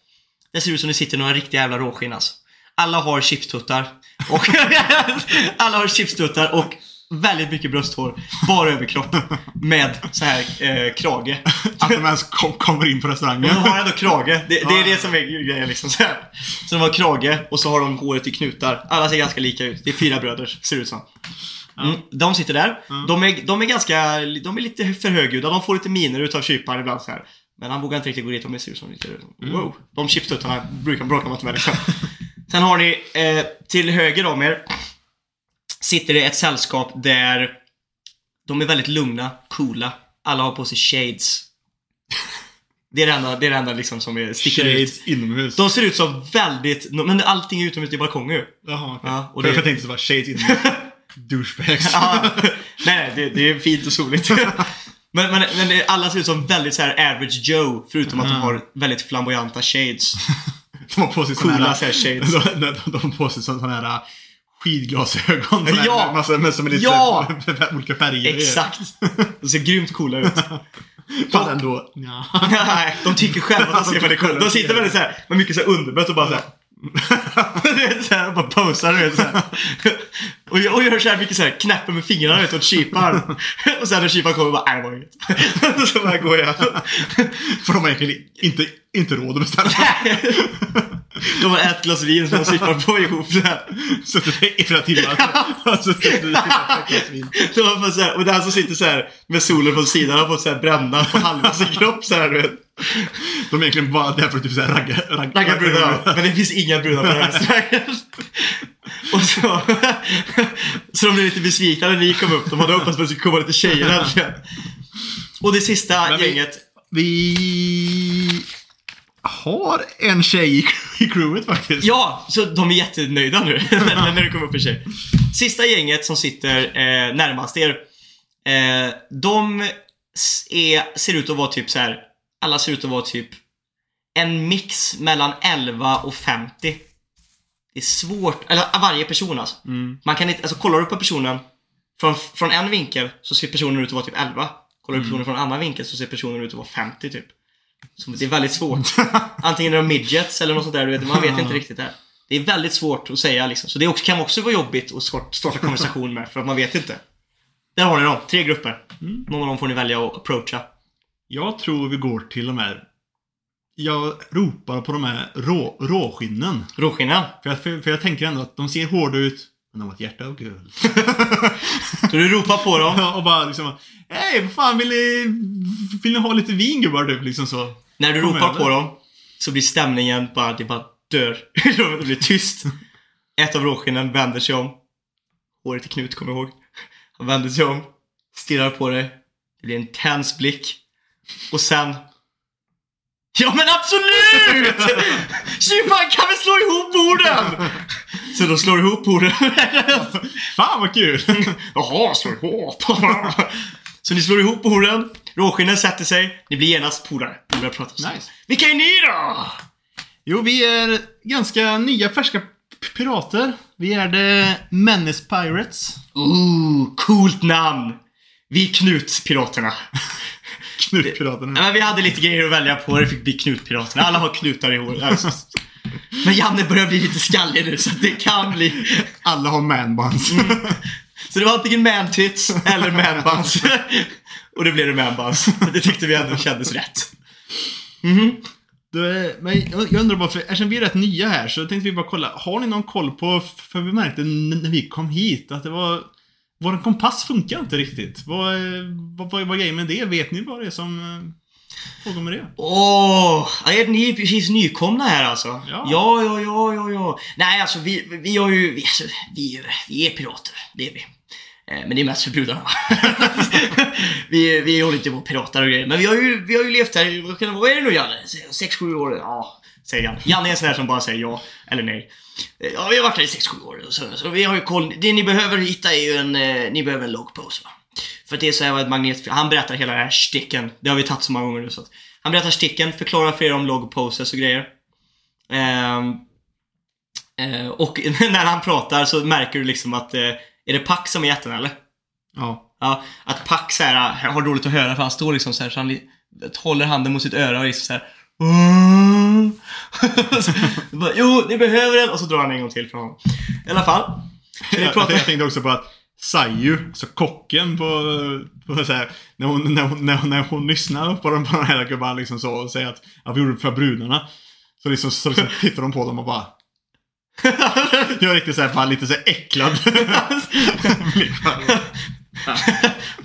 Speaker 1: det ser ut som det sitter några riktiga jävla råskinn alltså. Alla har chipstuttar. Och alla har chipstuttar och väldigt mycket brösthår. Bara överkropp. Med så här eh, krage.
Speaker 2: Att de ens kom, kommer in på
Speaker 1: Men
Speaker 2: restaurangen.
Speaker 1: de har ändå krage. Det, det är det som är grejen liksom. Så, här. så de har krage och så har de håret i knutar. Alla ser ganska lika ut. Det är fyra bröder, ser det ut som. Mm, de sitter där. De, är, de är ganska, de är lite för högljudda. De får lite miner utav kyparen ibland så här. Men han vågar inte riktigt gå dit det ser ut som lite, wow. De chipstuttarna brukar bråka man inte med liksom. Sen har ni, eh, till höger om er, sitter det ett sällskap där de är väldigt lugna, coola. Alla har på sig shades. Det är det enda, det är det enda liksom som är, sticker ut.
Speaker 2: Shades inomhus.
Speaker 1: De ser ut som väldigt, men allting är utomhus i balkonger ju.
Speaker 2: Jaha, okej.
Speaker 1: Ja, och det-
Speaker 2: det... Jag tänkte bara shades inomhus. Douchebags.
Speaker 1: Ja, nej, det, det är fint och soligt. Men, men, men det- alla ser ut som väldigt så här average Joe, förutom att de
Speaker 2: Mm.
Speaker 1: har väldigt flamboyanta shades.
Speaker 2: De har på sig såna
Speaker 1: Coola
Speaker 2: här...
Speaker 1: så här shades.
Speaker 2: De, de, de har på sig såna här skidglasögon.
Speaker 1: Ja!
Speaker 2: Massa, med, som är lite
Speaker 1: Ja!
Speaker 2: olika färger.
Speaker 1: Exakt. De ser grymt coola ut.
Speaker 2: Fast ändå. Ja.
Speaker 1: Nej, de tycker själva att de ser väldigt coola De sitter väldigt så här med mycket så underbett och bara så här. Du vet såhär, bara posar du vet såhär. Och, och gör såhär mycket såhär, knäpper med fingrarna vet åt kyparen. Och sen när kyparen kommer bara, nej det var inget. Så bara går jag.
Speaker 2: För de har egentligen inte, inte råd att beställa.
Speaker 1: De har ett glas vin som de sippar på ihop såhär.
Speaker 2: Suttit i flera timmar. Så glas vin.
Speaker 1: De har så här, och den som sitter så här med solen på sidan har fått så här bränna på halva sin kropp så här, du vet.
Speaker 2: De är egentligen bara där för att typ såhär ragga, ragga,
Speaker 1: Ragga brudar, men det finns inga brudar på den här restaurangen. Och så, så de blev lite besvikna när ni kom upp. De hade hoppats på att det skulle komma lite tjejer äntligen. Och det sista
Speaker 2: Men vi-
Speaker 1: gänget.
Speaker 2: Vi har en tjej i, i crewet faktiskt.
Speaker 1: Ja, så de är jättenöjda nu när när det kommer upp en tjej. Sista gänget som sitter eh, närmast er. Eh, de s- är, ser ut att vara typ så här. Alla ser ut att vara typ en mix mellan 11 och 50. Det är svårt, eller varje person alltså. Man kan inte, alltså kollar du på personen från, från en vinkel så ser personen ut att vara typ 11. Kollar du på personen från en annan vinkel så ser personen ut att vara 50 typ. Så det är väldigt svårt. Antingen är de midgets eller något sånt där, du vet, man vet inte riktigt det här. Det är väldigt svårt att säga liksom. Så det också, kan också vara jobbigt att starta konversation med för att man vet inte. Där har ni dem, tre grupper. Någon av dem får ni välja att approacha.
Speaker 2: Jag tror vi går till de här... Jag ropar på de här rå, råskinnen.
Speaker 1: Råskinnen.
Speaker 2: För jag, för, för jag tänker ändå att de ser hårda ut, men de har ett hjärta av guld.
Speaker 1: Så du ropar på dem.
Speaker 2: Och bara liksom Hej, vad fan vill ni, vill ni ha lite vin gubbar typ? Liksom så.
Speaker 1: När du
Speaker 2: Kom
Speaker 1: ropar
Speaker 2: över.
Speaker 1: på dem så blir stämningen bara, det bara dör. det blir tyst. Ett av råskinnen vänder sig om. Håret är knut, kom ihåg. Han vänder sig om, stirrar på dig. Det blir en tens blick. Och sen... Ja men absolut! Kyparen kan vi slå ihop borden? Så de slår ihop borden.
Speaker 2: Fan vad kul!
Speaker 1: Jaha, slå ihop. Så ni slår ihop borden, råskinnen sätter sig, ni blir genast polare. Ni börjar prata. så.
Speaker 2: Nice.
Speaker 1: Vilka är ni då?
Speaker 2: Jo, vi är ganska nya färska pirater. Vi är The Menace Pirates.
Speaker 1: Ooh, coolt namn! Vi är Knutpiraterna.
Speaker 2: Knutpiraterna.
Speaker 1: Ja, men vi hade lite grejer att välja på, det fick bli Knutpiraterna. Alla har knutar i håret. Alltså. Men Janne börjar bli lite skallig nu, så det kan bli...
Speaker 2: Alla har manbuns.
Speaker 1: Så det var antingen mantits eller manbuns. Och det blev det manbuns. Det tyckte vi ändå kändes rätt.
Speaker 2: Du, men jag undrar bara, för eftersom vi är rätt nya här så tänkte vi bara kolla. Har ni någon koll på, för vi märkte när vi kom hit att det var vår kompass funkar inte riktigt. Vad, är- vad, vad, vad är med det? Vet ni vad det är som eh, pågår med det?
Speaker 1: Åh, är ni precis nykomna här alltså?
Speaker 2: Ja.
Speaker 1: ja, ja, ja, ja. ja. Nej, alltså vi, vi har ju, vi, alltså, vi, vi är pirater, det är vi. Eh, Men det är mest för brudarna. vi, vi håller inte på piratar och grejer. Men vi har ju, vi har ju levt här, vad, kan, det- vad är det nu Janne? 6-7 år? Ja, säger Janne. Janne är en sån här som bara säger ja eller nej. Eh, Ja, vi har varit här i 6-7 år. Så, så vi har ju koll. Det ni behöver hitta är ju en, eh, ni behöver en logpost va? För det är så här ett magnet... Han berättar hela den här sticken. Det har vi tagit så många gånger nu så att, Han berättar sticken, förklarar för er om logposes och grejer. Ehm, eh, och när han pratar så märker du liksom att eh, är det Pack som är jätten eller?
Speaker 2: Ja.
Speaker 1: Ja, att Pack så här, har dåligt att höra för han står liksom så här så han håller handen mot sitt öra och liksom så här. så, bara, jo, ni behöver den! Och så drar han en gång till från honom. I alla fall. Så
Speaker 2: Jag,
Speaker 1: pratar...
Speaker 2: jag tänkte också på att Sayu, alltså kocken på, på så här, när, hon, när, hon, när, hon, när hon lyssnar på de, på de här gubbarna liksom så och säger att ja, vi gjorde det för brudarna. Så liksom, så liksom tittar de på dem och bara... Jag är riktigt såhär, bara lite såhär äcklad.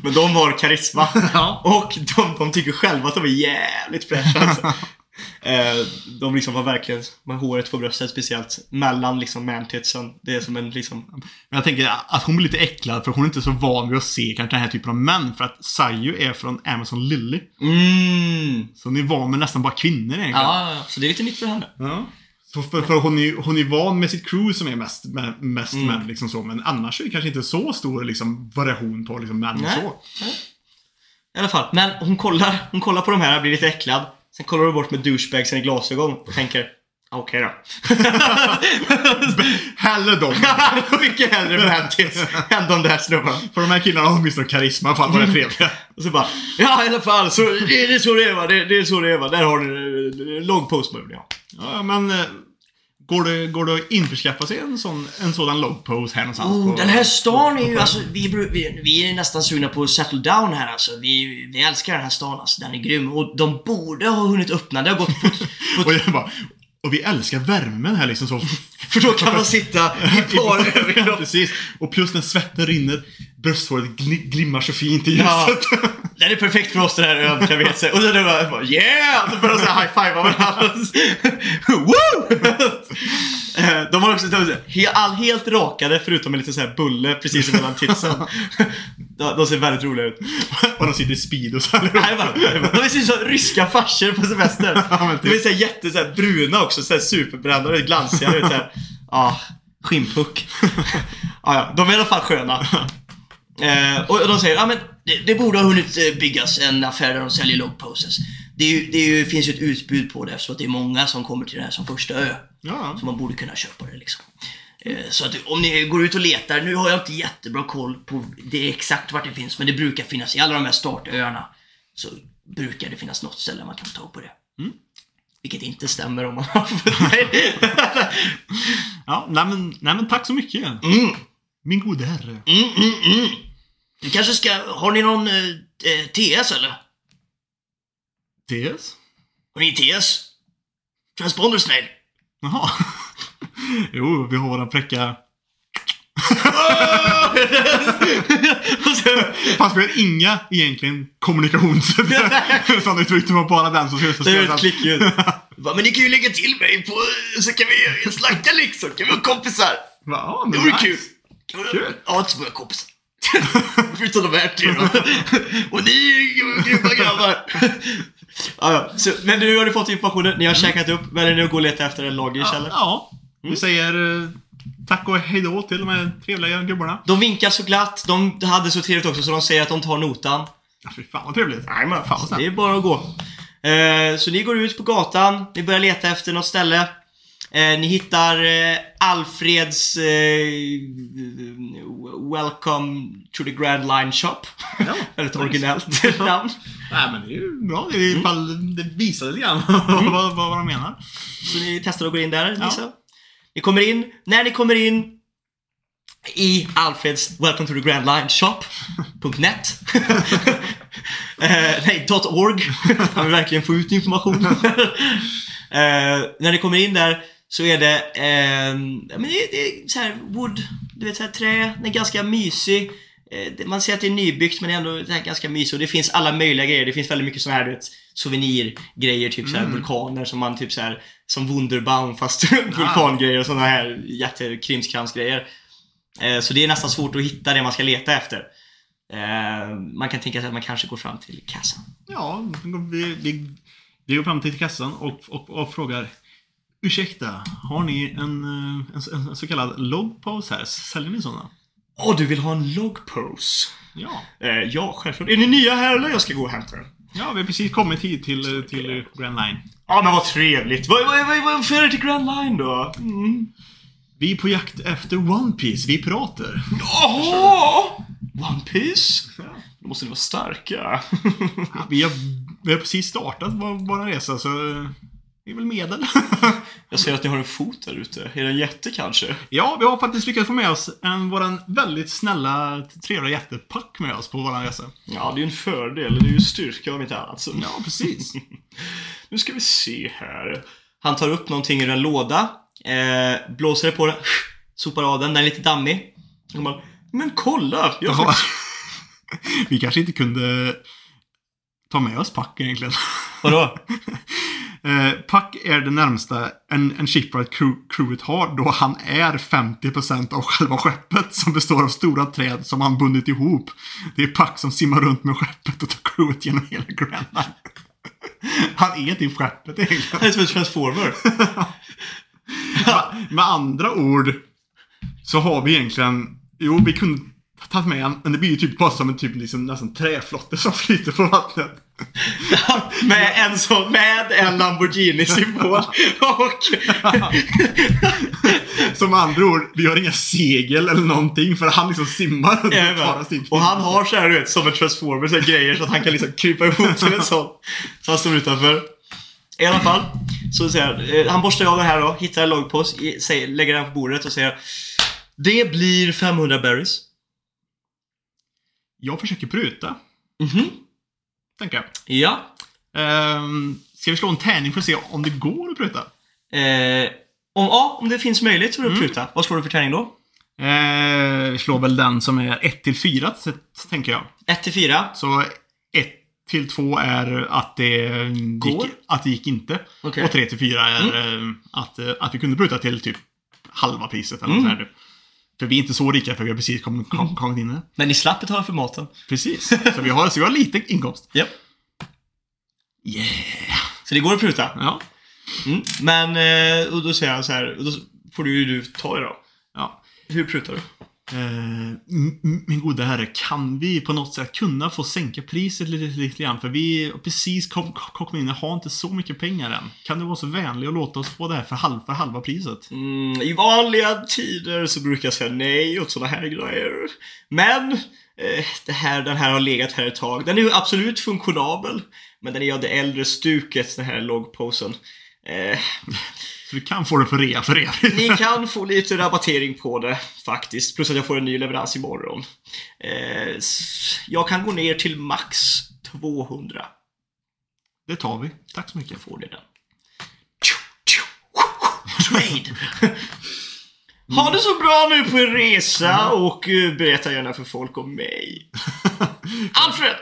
Speaker 1: Men de har karisma.
Speaker 2: Ja.
Speaker 1: Och de, de tycker själva att de är jävligt fräscha alltså. Eh, De liksom har verkligen, med håret på bröstet speciellt, mellan liksom mantitsen. Det är som en liksom...
Speaker 2: Men jag tänker att hon blir lite äcklad för hon är inte så van vid att se kanske den här typen av män. För att Sayu är från Amazon Lily.
Speaker 1: Mm.
Speaker 2: Så hon är van med nästan bara kvinnor egentligen.
Speaker 1: Ja, så det är lite nytt för henne.
Speaker 2: Ja. För, för hon, är, hon är van med sitt crew som är mest, mest
Speaker 1: Mm.
Speaker 2: män liksom så. Men annars är det kanske inte så stor liksom, variation på liksom, män
Speaker 1: Nej.
Speaker 2: så.
Speaker 1: I alla fall, men hon kollar, hon kollar på de här, blir lite äcklad. Sen kollar hon bort med douchebagsen i glasögon och tänker Okej då.
Speaker 2: Hellre dem.
Speaker 1: Mycket hellre Mantis än de där snubbarna.
Speaker 2: För de här killarna har åtminstone karisma. Fan vad det är trevliga.
Speaker 1: Och så bara, ja i alla fall, så det, är så det är va, det, det är så det är va. Där har du eh, log post move, ja.
Speaker 2: Ja, men eh, går det, går det att införskaffa sig en sån, en sådan log pose här någonstans?
Speaker 1: Oh,
Speaker 2: på-
Speaker 1: den här stan är ju, alltså vi, vi, vi är nästan sugna på att settle down här alltså. Vi, vi älskar den här stan alltså, den är grym. Och de borde ha hunnit öppna, det har gått på, på
Speaker 2: Och bara... Och vi älskar värmen här liksom så.
Speaker 1: För då kan man sitta i par överkropp.
Speaker 2: precis. Och plus när svetten rinner, brösthåret gl- glimmar så fint i ljuset.
Speaker 1: Ja. Den är perfekt för oss den här ön kan vi säga. Och så bara, bara yeah! Så börjar de high-fivea varandra. Eh, De har också all helt rakade förutom med lite så här bulle precis mellan titsen. De, ser väldigt roliga ut.
Speaker 2: Och de sitter i speedos allihopa.
Speaker 1: De ser ut som ryska farsor på semester.
Speaker 2: Typ.
Speaker 1: De är så här jätte så här bruna också, så här superbrända och glansiga. Ja, skinnpuck. Ja, ja, de är i alla fall sköna. Eh, och de säger, ja men det, det borde ha hunnit eh, byggas en affär där de säljer log poses. Det, ju, det ju, finns ju ett utbud på det eftersom det är många som kommer till det här som första ö.
Speaker 2: Ja.
Speaker 1: Så man borde kunna köpa det liksom. Eh, Så att om ni går ut och letar, nu har jag inte jättebra koll på det exakt vart det finns, men det brukar finnas i alla de här startöarna. Så brukar det finnas något ställe man kan få tag på det. Vilket inte stämmer om man har
Speaker 2: Ja, nej men, nej men tack så mycket.
Speaker 1: mm,
Speaker 2: Min gode herre.
Speaker 1: mm, mm, mm. Du kanske ska, har ni någon eh, eh, TS eller?
Speaker 2: TS?
Speaker 1: Har ni TS? Transponder snail?
Speaker 2: Jaha. Jo, vi har våran fräcka... Fast vi har inga egentligen kommunikations... Uttryck, det var bara den som skulle
Speaker 1: Det är ett klickljud. Va, Men ni kan ju lägga till mig på, så kan vi snacka liksom. Kan vi vara kompisar?
Speaker 2: Ja,
Speaker 1: Det vore
Speaker 2: nice.
Speaker 1: kul.
Speaker 2: Kul.
Speaker 1: ha inte så många kompisar. Förutom de här tre då. Och ni är grymma grabbar. Ja. Så, men nu har ni fått informationen, ni har käkat upp. Men det nu att gå och leta efter en loggers
Speaker 2: Ja, ja. Vi säger eh, tack och hejdå till de här trevliga gubbarna.
Speaker 1: De vinkar så glatt, de hade så trevligt också så de säger att de tar notan.
Speaker 2: Ja, fy fan vad trevligt.
Speaker 1: Jajamän,
Speaker 2: Fan vad snällt.
Speaker 1: det är bara att gå. Eh, så ni går ut på gatan, ni börjar leta efter något ställe. Eh, ni hittar eh, Alfreds eh, Welcome to the Grand Line Shop.
Speaker 2: Ja,
Speaker 1: Väldigt originellt namn.
Speaker 2: Nej men det är ju bra. Det, är
Speaker 1: Mm.
Speaker 2: i fall, det visar lite grann vad, vad de menar.
Speaker 1: Så ni testar att gå in där,
Speaker 2: Ja.
Speaker 1: Lisa. Ni kommer in. När ni kommer in i Alfreds Welcome to the Grand Line Shop.net eh, Nej, .org. Han vill verkligen få ut information. eh, när ni kommer in där så är det, eh, men det, det är så här wood, du vet så här trä, den är ganska mysig. Eh, Man ser att det är nybyggt men det är ändå det här ganska mysigt och det finns alla möjliga grejer. Det finns väldigt mycket sådana här, du vet, souvenirgrejer, typ så här vulkaner som man typ så här som Wunderbaum fast vulkangrejer och sådana här jättekrimskrams-grejer. Eh, så det är nästan svårt att hitta det man ska leta efter. Eh, man kan tänka sig att man kanske går fram till kassan.
Speaker 2: Ja, vi, vi, vi går fram till kassan och, och, och frågar Ursäkta, har ni en, eh, en, en så kallad logpose här? Säljer ni sådana?
Speaker 1: Åh, du vill ha en logpose?
Speaker 2: Ja.
Speaker 1: Eh, ja, självklart. Är ni nya här eller? Jag ska gå och hämta den.
Speaker 2: Ja, vi har precis kommit hit till, eh, till Grand Line.
Speaker 1: Ja, men vad trevligt. Vad, vad, vad, varför är det till Grand Line då? Mm.
Speaker 2: Vi är på jakt efter One Piece, vi pirater.
Speaker 1: Jaha! One Piece? Då måste ni vara starka.
Speaker 2: Vi har, vi har precis startat vår, vår resa, så det är väl medel.
Speaker 1: Jag ser att ni har en fot där ute. Är det en jätte kanske?
Speaker 2: ja, vi har faktiskt lyckats få med oss en, våran väldigt snälla, trevliga jättepack med oss på våran resa.
Speaker 1: Ja, det är ju en fördel. Det är ju styrka om inte annat. Så.
Speaker 2: Ja, precis.
Speaker 1: Nu ska vi se här. Han tar upp någonting ur en låda. Eh, blåser det på den. Sopar av den. Den är lite dammig. Och man, men kolla! Jag har.
Speaker 2: Vi kanske inte kunde ta med oss pack egentligen.
Speaker 1: Vadå?
Speaker 2: Eh, pack är det närmsta en, en shipwright crew, crewet har då han är 50% av själva skeppet som består av stora träd som han bundit ihop. Det är Pack som simmar runt med skeppet och tar crewet genom hela Grand. Han är typ skeppet egentligen.
Speaker 1: Han är som en transformer.
Speaker 2: Med andra ord så har vi egentligen, jo vi kunde tagit med en, men det blir ju typ bara som en typ liksom nästan träflotte som flyter på vattnet.
Speaker 1: med en sån, med en Lamborghini-symbol. Och...
Speaker 2: Som andra ord, vi har inga segel eller någonting för han liksom simmar runt och
Speaker 1: han har så här, du vet, som en transformer, så grejer så att han kan liksom krypa ihop till en sån. Så han står utanför. I alla fall, så säger han, han borstar av den här då, hittar en loggpost, lägger den på bordet och säger Det blir 500 berries.
Speaker 2: Jag försöker pruta,
Speaker 1: Mhm.
Speaker 2: tänker jag.
Speaker 1: Ja.
Speaker 2: Ehm, ska vi slå en tärning för att se om det går att pruta?
Speaker 1: Eh, om, ja, om det finns möjlighet så det att
Speaker 2: Mm.
Speaker 1: pruta. Vad slår du för tärning då?
Speaker 2: Eh, vi slår väl den som är 1 till 4, tänker jag.
Speaker 1: 1 till 4.
Speaker 2: Så 1 till 2 är att det
Speaker 1: Går?
Speaker 2: gick, att det gick inte.
Speaker 1: Okej.
Speaker 2: Och 3 till 4 är eh, att, eh, att vi kunde pruta till typ halva priset. Eller
Speaker 1: Mm.
Speaker 2: sånt här. För vi är inte så rika för vi har precis kommit, kom, kommit in.
Speaker 1: Men ni slapp betala för maten.
Speaker 2: Precis. Så vi har, så vi har lite inkomst.
Speaker 1: Ja.
Speaker 2: Yeah!
Speaker 1: Så det går att pruta.
Speaker 2: Ja.
Speaker 1: Mm. Men, eh, och då säger han så här, och då får du ju du ta det då.
Speaker 2: ja.
Speaker 1: Hur prutar du?
Speaker 2: Eh, min gode herre, kan vi på något sätt kunna få sänka priset lite, lite grann? För vi har precis kom, kom kom in och har inte så mycket pengar än. Kan du vara så vänlig och låta oss få det här för, halv, för halva priset?
Speaker 1: Mm, I vanliga tider så brukar jag säga nej åt sådana här grejer. Men, eh, det här, den här har legat här ett tag. Den är ju absolut funktionabel. Men den är ju av det äldre stuket, den här loggposen. Eh,
Speaker 2: så du kan få det för rea för rea.
Speaker 1: ni kan få lite rabattering på det faktiskt. Plus att jag får en ny leverans imorgon. Eh, jag kan gå ner till max 200.
Speaker 2: Det tar vi. Tack så mycket.
Speaker 1: får ni den. Trade! Ha det så bra nu på er resa och eh, berätta gärna för folk om mig. Alfred!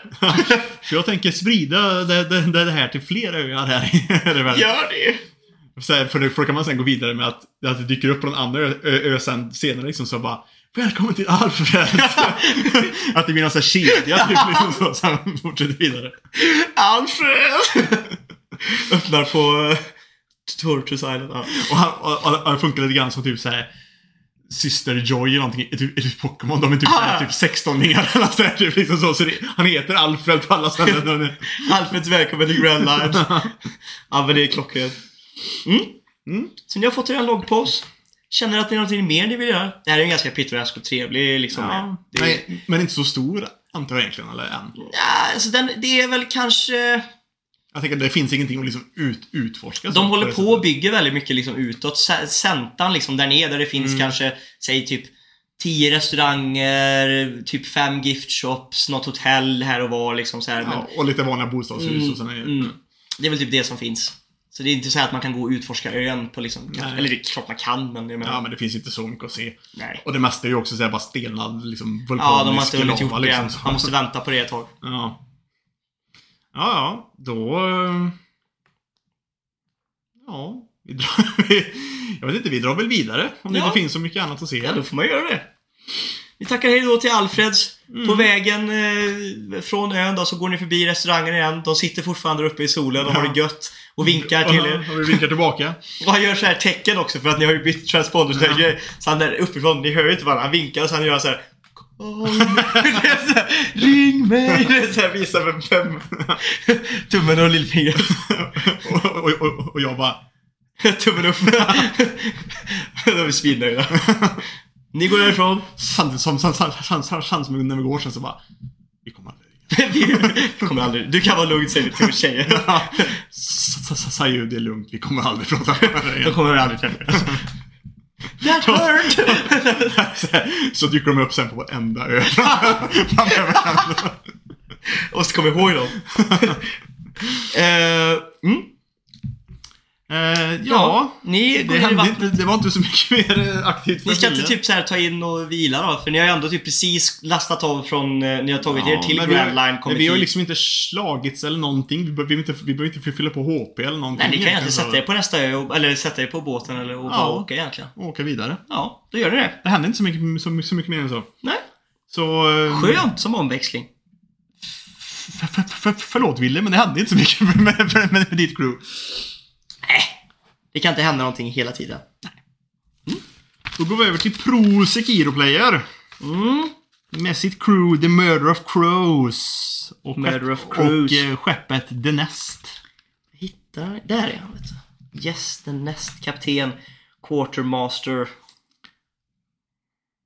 Speaker 2: Jag tänker sprida det, det, det här till fler öar här i.
Speaker 1: Gör det!
Speaker 2: Här, för, för då kan man sen gå vidare med att, att det dyker upp på en annan ö, ö, ö sen, senare liksom så bara Välkommen till Alfred! att det blir någon sån här kedja typ liksom så, så han fortsätter vidare.
Speaker 1: Alfred! Öppnar på uh, Tortoise Island. Ja.
Speaker 2: Och han, och, och, han funkar lite grann som typ så här Syster Joy eller någonting i typ, i typ Pokémon. De är typ,
Speaker 1: Ah.
Speaker 2: såhär, typ 16 ner eller så här, typ liksom så. så det, han heter Alfred på alla ställen.
Speaker 1: Alfreds välkommen till Grand Line. ja men det är klockrent. Mm.
Speaker 2: Mm.
Speaker 1: Så ni har fått er en loggpost. Känner att det är någonting mer ni vill göra? Det här är en ganska pittoresk och trevlig liksom.
Speaker 2: ja,
Speaker 1: det är,
Speaker 2: nej, men inte så stor antar jag egentligen, eller än.
Speaker 1: Ja, alltså den, det är väl kanske...
Speaker 2: Jag tänker att det finns ingenting att liksom ut, utforska. så
Speaker 1: De håller
Speaker 2: det
Speaker 1: på och bygger väldigt mycket liksom utåt. Centan liksom där nere där det finns
Speaker 2: Mm.
Speaker 1: kanske, säg typ 10 restauranger, typ 5 giftshops, något hotell här och var liksom så här. Men
Speaker 2: Ja, och lite vanliga bostadshus
Speaker 1: Mm,
Speaker 2: och det...
Speaker 1: mm. det är väl typ det som finns. Så det är inte så att man kan gå och utforska ön på liksom,
Speaker 2: Nej.
Speaker 1: eller det är klart man kan men jag menar,
Speaker 2: Ja, men det finns inte så mycket att se.
Speaker 1: nej.
Speaker 2: Och det mesta är ju också så här bara stelnad, liksom
Speaker 1: Ja, de har
Speaker 2: vulkanisk
Speaker 1: inte hunnit gjort det
Speaker 2: liksom.
Speaker 1: Man måste vänta på det ett tag.
Speaker 2: Ja. Ja, ja. Då... eh, Ja. Vi drar... Jag vet inte, vi drar väl vidare. Om det
Speaker 1: Ja.
Speaker 2: inte finns så mycket annat att se.
Speaker 1: Ja, då får man göra det. Vi tackar hej då till Alfreds. På vägen eh, från ön då så går ni förbi restaurangen igen. De sitter fortfarande uppe i solen och har det gött. Och vinkar till er.
Speaker 2: Och vi vinkar tillbaka.
Speaker 1: Och han gör så här tecken också för att ni har ju bytt transponders. Ja. Så han där uppifrån, ni hör ju inte varandra. Han vinkar och så han gör så här. Här, Ring mig! Det är så här, visar med fem tummen och lillfingret.
Speaker 2: och, och, och, och jag bara...
Speaker 1: Tummen upp. Då är vi svinnöjda. Ni går därifrån.
Speaker 2: Samtidigt som, vi går sen så bara... Vi kommer aldrig...
Speaker 1: Vi kommer aldrig... Du kan vara lugn säger du till tjejer.
Speaker 2: Sayyu, det är lugnt. Vi kommer aldrig prata med varandra
Speaker 1: Då kommer vi aldrig träffas. That hurt!
Speaker 2: Så dyker de upp sen på varenda ö.
Speaker 1: Och så kommer jag ihåg dem. Eh, mm.
Speaker 2: Eh, ja,
Speaker 1: Ja, ni går
Speaker 2: det, hände inte, det var inte så mycket mer eh, aktivt för
Speaker 1: Ni ska inte typ så här ta in och vila då? För ni har ju ändå typ precis lastat av från... eh, Ni har tagit er till
Speaker 2: vi
Speaker 1: Grand Line, kommit
Speaker 2: Vi har ju liksom inte slagits eller någonting. Vi behöver inte, vi behöver inte fylla på HP eller någonting.
Speaker 1: Nej, ni kan ju
Speaker 2: Så-
Speaker 1: sätta er på nästa ö, eller sätta er på båten eller och bara
Speaker 2: Ja.
Speaker 1: åka egentligen.
Speaker 2: och åka vidare.
Speaker 1: Ja, då gör ni det.
Speaker 2: Det hände inte så mycket, så, så mycket mer än så.
Speaker 1: Nej.
Speaker 2: Så... eh,
Speaker 1: Skönt som omväxling.
Speaker 2: För, för, för, förlåt Wille, men det hände inte så mycket med, med, med, med ditt crew.
Speaker 1: Det kan inte hända någonting hela tiden.
Speaker 2: Då går vi över till Pro Sekiro Player.
Speaker 1: Mm.
Speaker 2: Med sitt crew The Murder of Crows. Och,
Speaker 1: Murder of Crows.
Speaker 2: och eh, skeppet The Nest.
Speaker 1: Hittar... Där är han vet du. Yes, the Nest Kapten. Quartermaster.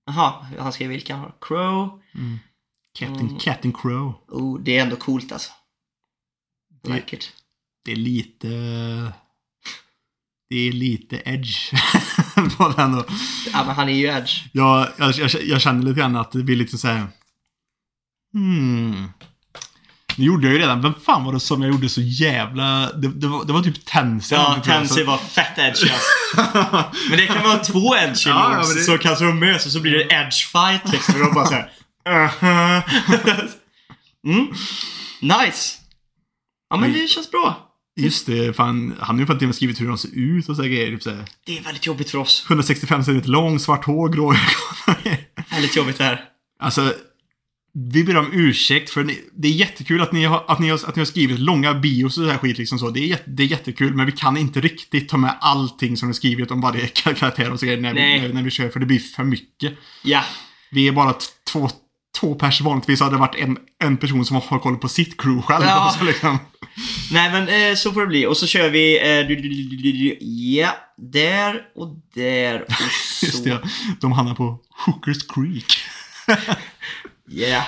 Speaker 1: Jaha, han skrev vilka han har. Crow.
Speaker 2: Captain,
Speaker 1: Mm.
Speaker 2: Captain Crow.
Speaker 1: Oh, det är ändå coolt alltså. Like it.
Speaker 2: Det är lite... Det är lite edge på den då.
Speaker 1: Ja, men han är ju Edge.
Speaker 2: Jag, jag, jag, jag känner lite grann att det blir lite så här. Hmm. Nu gjorde jag ju redan, vem fan var det som jag gjorde så jävla... Det, det, var, det var typ Tensei.
Speaker 1: Ja. Tensei var fett edge alltså. Men det kan vara två edge
Speaker 2: Ja, ja, det-
Speaker 1: så kanske de möts och så blir det edge fight liksom. Och de bara såhär... uh-huh. mm. Nice! Ja men det känns bra.
Speaker 2: Just det, fan, han har ju faktiskt skrivit hur de ser ut och så här grejer. Typ så här,
Speaker 1: Det är väldigt jobbigt för oss.
Speaker 2: 165 cm lång, svart hår, grå ögon.
Speaker 1: Väldigt jobbigt det här.
Speaker 2: Alltså, vi ber om ursäkt för ni, det är jättekul att ni, har, att, ni har, att ni har skrivit långa bios och så här skit liksom så. Det är, det är jättekul, men vi kan inte riktigt ta med allting som är skrivet om varje karaktär och så när, vi, när, när vi kör, för det blir för mycket.
Speaker 1: Ja.
Speaker 2: Vi är bara två, två pers vanligtvis hade det varit en, en person som har koll på sitt crew själv.
Speaker 1: Ja.
Speaker 2: Och så liksom.
Speaker 1: Nej men eh, så får det bli. Och så kör vi... Eh, du, du, du, du, du, ja, där och där och så.
Speaker 2: Just det, de hamnar på Hookers Creek.
Speaker 1: Yeah.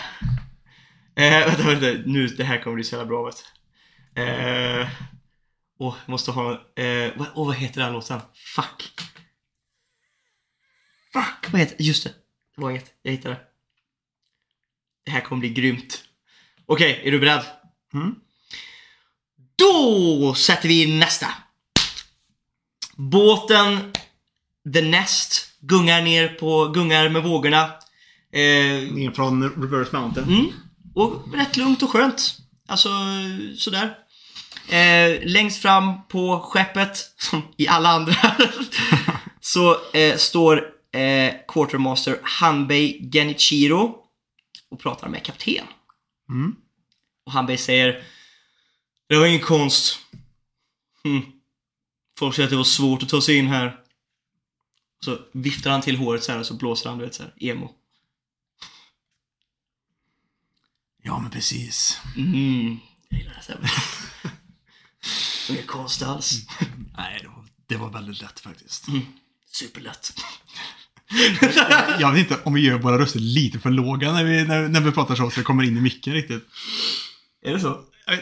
Speaker 1: Eh, vänta, vänta. Nu, det här kommer bli så jävla bra vet. Eh, åh, jag måste ha eh, vad, åh, vad heter den låten? Fuck. Fuck, vad heter Just det. Det var inget. Jag hittade det. Här kommer bli grymt. Okej, är du beredd?
Speaker 2: Mm.
Speaker 1: Då sätter vi in nästa. Båten The Nest gungar ner på, gungar med vågorna. Eh,
Speaker 2: Ner från Reverse Mountain.
Speaker 1: Mm. Och rätt lugnt och skönt. Alltså, sådär. Eh, längst fram på skeppet, som i alla andra, så eh, står eh, Quartermaster Hanbei Genichiro och pratar med kapten.
Speaker 2: Mm.
Speaker 1: Och Hanbei säger Det var ingen konst. Hm. Folk säger att det var svårt att ta sig in här. Så viftar han till håret så här och så blåser han, du vet så här, emo.
Speaker 2: Ja, men precis.
Speaker 1: Mm. Jag gillar det. Ingen konst alls.
Speaker 2: Nej, det var, det var väldigt lätt faktiskt.
Speaker 1: Superlätt.
Speaker 2: Jag vet inte om vi gör våra röster lite för låga när vi, när, när vi pratar så, så det kommer in i micken riktigt.
Speaker 1: Är det så?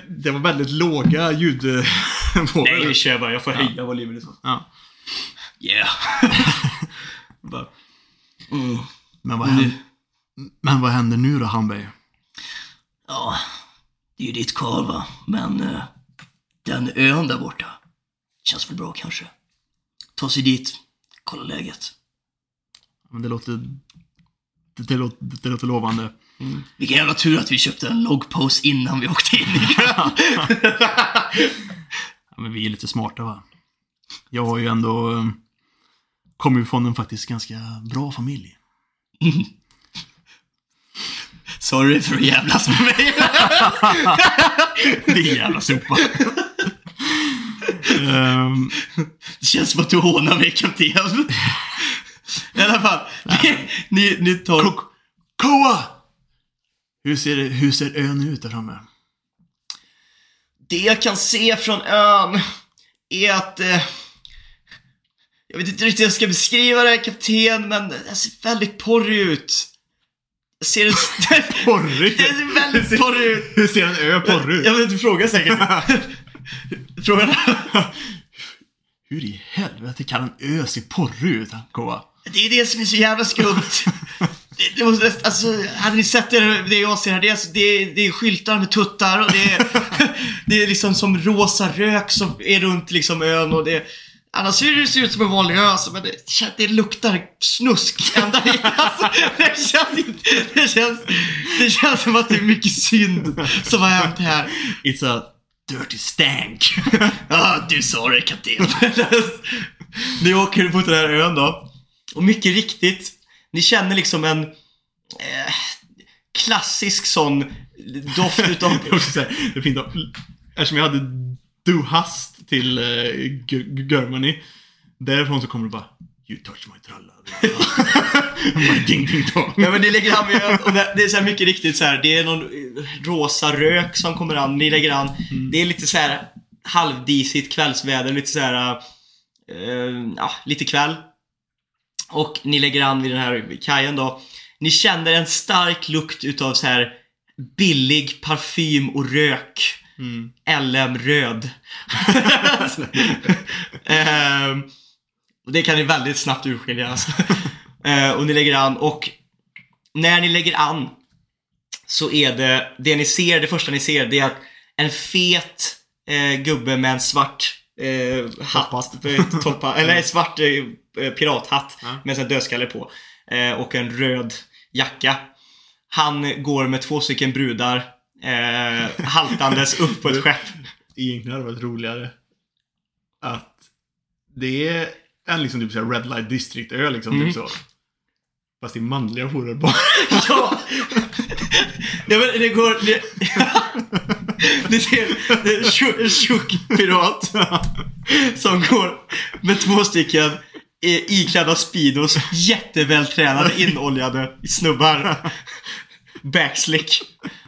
Speaker 2: Det var väldigt låga ljudvågor.
Speaker 1: Nej, vi kör bara. Jag får höja volymen så.
Speaker 2: Ja.
Speaker 1: Yeah. bara. Mm.
Speaker 2: Men, vad händer, men vad händer nu då, Hanberg?
Speaker 1: Ja, det är ju ditt kval va. Men eh, den ön där borta. Känns väl bra kanske. Ta sig dit. Kolla läget.
Speaker 2: Men det låter... Det, det, låter, det låter lovande.
Speaker 1: Vilken jävla tur att vi köpte en loggpost innan vi åkte in.
Speaker 2: Ja, men vi är lite smarta va? Jag har ju ändå... eh, Kommer ju från en faktiskt ganska bra familj.
Speaker 1: Sorry för att jävlas med mig.
Speaker 2: Din jävla sopa. Ehm,
Speaker 1: Det känns som att du hånar mig, kapten. I alla fall, ni, ni, ni tar...
Speaker 2: Ko- Koa! Hur ser, hur ser ön ut där framme?
Speaker 1: Det jag kan se från ön är att... Eh, jag vet inte riktigt hur jag ska beskriva det här, kapten, men det ser väldigt porrig ut. Jag ser det...
Speaker 2: Porrig?
Speaker 1: Det ser väldigt porrig ut.
Speaker 2: Hur ser en ö porrig ut?
Speaker 1: Jag vet inte, fråga säkert. Frågan
Speaker 2: Hur i helvete kan en ö se porrig ut, Koa?
Speaker 1: Det är det som är så jävla skumt. Det, det måste, alltså, hade ni sett det, det jag ser här, det är, alltså, det, det är skyltar med tuttar och det är, det är liksom som rosa rök som är runt liksom ön och det Annars ser det ut som en vanlig ö alltså, men det, det luktar snusk ända hit. Alltså, det, känns det, känns, det känns som att det är mycket synd som har hänt här.
Speaker 2: It's a dirty stank.
Speaker 1: Ja, du sa det kapten. ni åker på den här ön då. Och mycket riktigt, ni känner liksom en eh, klassisk sån doft utav...
Speaker 2: Det är fint eftersom jag hade du hast till uh, Germany. Därifrån så kommer det bara You touch my tralla. bara ding ding dong.
Speaker 1: Ja men ni lägger an och det är så mycket riktigt så här. det är någon eh, rosa rök som kommer an, ni lägger an. Det är lite så här halvdisigt kvällsväder, lite så här, eh, ja, lite kväll. Och ni lägger an vid den här kajen då. Ni känner en stark lukt utav så här billig parfym och rök.
Speaker 2: Mm.
Speaker 1: LM röd. Och det kan ni väldigt snabbt urskilja. Alltså. Eh, och ni lägger an och när ni lägger an så är det, det ni ser, det första ni ser, det är att en fet eh, gubbe med en svart eh, hatt, eh, tolpa, eller en svart eh, pirathatt
Speaker 2: Ja.
Speaker 1: med en dödskalle på eh, och en röd jacka. Han går med två stycken brudar eh, haltandes upp på ett skepp.
Speaker 2: Egentligen hade det varit roligare att det är en liksom typ så här Red Light District-ö liksom.
Speaker 1: Mm.
Speaker 2: Typ så. Fast det är manliga horor bara.
Speaker 1: Ja! ja men det går... Det, ni ser det är en tjock- pirat som går med två stycken iklädda Speedos, jättevältränade, inoljade snubbar. Backslick.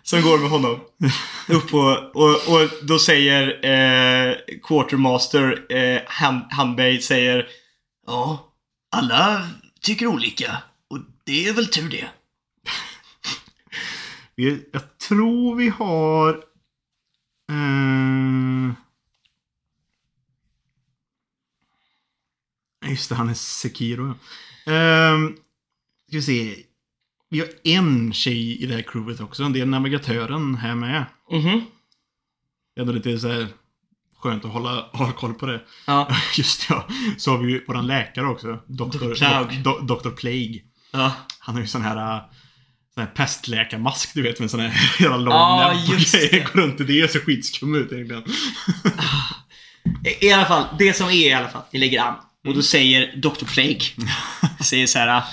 Speaker 1: Som går med honom. Upp och, och, och då säger eh, Quartermaster, eh, Han, Hanbei säger Ja, alla tycker olika. Och det är väl tur det.
Speaker 2: Jag tror vi har... Eh, just det, han är Sekiro. Eh, ska vi se. Vi har en tjej i det här crewet också. Det är navigatören här med.
Speaker 1: Mhm.
Speaker 2: Det är ändå lite så här skönt att hålla, ha koll på det.
Speaker 1: Ja.
Speaker 2: Just ja. Så har vi ju våran läkare också. Dr. Do, Dr. Plague.
Speaker 1: Ja.
Speaker 2: Han har ju sån här, äh, sån här pestläkarmask du vet med sån här jävla lång
Speaker 1: Ja,
Speaker 2: näbb. Går runt i det och ser skitskum ut egentligen.
Speaker 1: I, alla fall, det som är i alla fall, ni lägger an. Och då säger Dr. Plague, säger så här.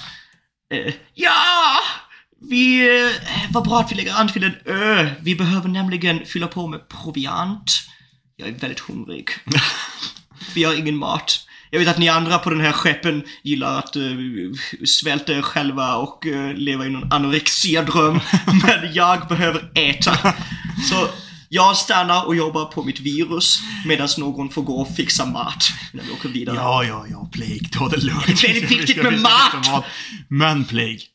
Speaker 1: Eh, ja! Vi, eh, vad bra att vi lägger an till en ö. Vi behöver nämligen fylla på med proviant. Jag är väldigt hungrig. Vi har ingen mat. Jag vet att ni andra på den här skeppen gillar att uh, svälta er själva och eh, leva i någon anorexia-dröm. Men jag behöver äta. Så jag stannar och jobbar på mitt virus medan någon får gå och fixa mat när vi åker vidare.
Speaker 2: Ja, ja, ja, Plague, ta det lugnt.
Speaker 1: Det är väldigt
Speaker 2: Vi
Speaker 1: viktigt med mat.
Speaker 2: Men Plague.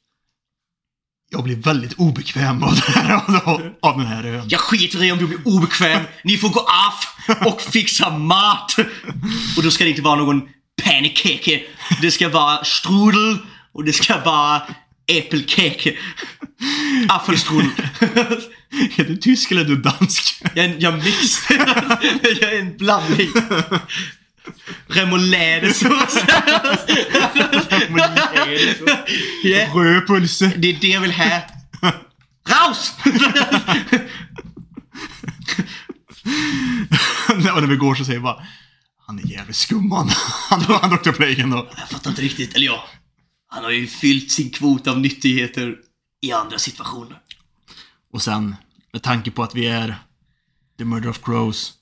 Speaker 2: Jag blir väldigt obekväm av, det här, av, av den här ön.
Speaker 1: Jag skiter i om du blir obekväm. Ni får gå av och fixa mat. Och då ska det inte vara någon pannkake. Det ska vara strudel och det ska vara äppelkake. Apfelstrudel.
Speaker 2: Är du tysk eller är du dansk?
Speaker 1: Jag är en jag mix. Jag är en blandning. Remoulade-sås. Ja,
Speaker 2: Rödpulse.
Speaker 1: det är det jag vill ha. Raus!
Speaker 2: och när vi går så säger vi bara Han är jävligt skum han. Han, han Dr. Plague ändå.
Speaker 1: Jag fattar inte riktigt. Eller ja. Han har ju fyllt sin kvot av nyttigheter i andra situationer.
Speaker 2: Och sen, med tanke på att vi är The Murder of Crows,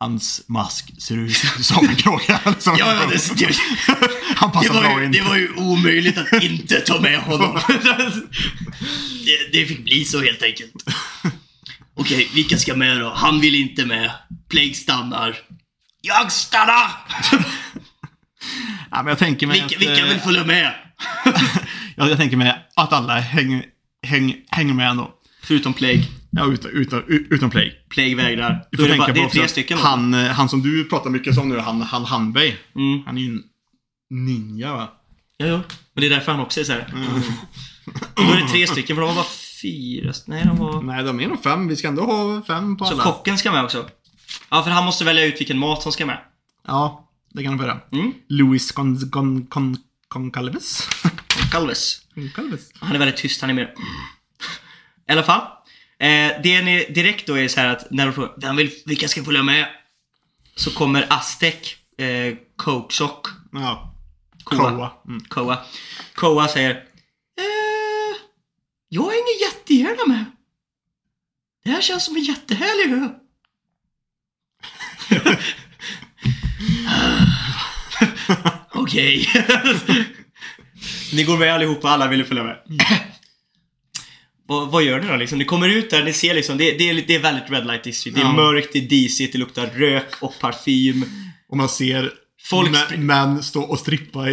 Speaker 2: hans mask ser ut som en kråka. Som
Speaker 1: Ja, ja, det, det,
Speaker 2: Han
Speaker 1: det,
Speaker 2: passar
Speaker 1: var
Speaker 2: bra
Speaker 1: ju,
Speaker 2: in.
Speaker 1: det var ju omöjligt att inte ta med honom. Det, det fick bli så helt enkelt. Okej, vilka ska med då? Han vill inte med. Plague stannar. Jag stannar!
Speaker 2: Ja, men jag tänker mig
Speaker 1: Vilka,
Speaker 2: att,
Speaker 1: vilka
Speaker 2: eh,
Speaker 1: vill följa med?
Speaker 2: ja, jag tänker mig att alla hänger, häng, hänger med ändå.
Speaker 1: Förutom Plague.
Speaker 2: Ja, utan, utan, utan play.
Speaker 1: Plague vägrar.
Speaker 2: Du får tänka
Speaker 1: bara, det är tre stycken.
Speaker 2: han, eh, han som du pratar mycket om nu, han, han Hanbei.
Speaker 1: Mm.
Speaker 2: Han är ju en ninja va?
Speaker 1: Ja, ja. Men det är därför han också är så här. Då är det tre stycken, för de var bara fyra. Nej, de var...
Speaker 2: Nej, de är nog fem. Vi ska ändå ha fem på
Speaker 1: Så
Speaker 2: alla.
Speaker 1: kocken ska med också. Ja, för han måste välja ut vilken mat som ska med.
Speaker 2: Ja, det kan de göra.
Speaker 1: Mm.
Speaker 2: Louis Con, Con, Con, Concalves.
Speaker 1: Calves.
Speaker 2: Concalves.
Speaker 1: Han är väldigt tyst, han är med. I alla fall. Eh, det ni direkt då är så här att när de frågar vem vill, vilka ska följa med? Så kommer Aztec, eh, Coke Sock,
Speaker 2: Ja.
Speaker 1: Koa.
Speaker 2: Koa. Mm.
Speaker 1: Koa. Koa säger eh, Jag hänger jättegärna med. Det här känns som en jättehärlig ö. Okej. ni går med allihopa, alla vill följa med. Vad, vad gör ni då liksom? Ni kommer ut där, ni ser liksom, det, det, är, det är väldigt Red Light District. Det är
Speaker 2: Ja.
Speaker 1: mörkt, det är disigt, det luktar rök och parfym.
Speaker 2: Och man ser
Speaker 1: Folk
Speaker 2: mä-
Speaker 1: spr-
Speaker 2: män stå och strippa i...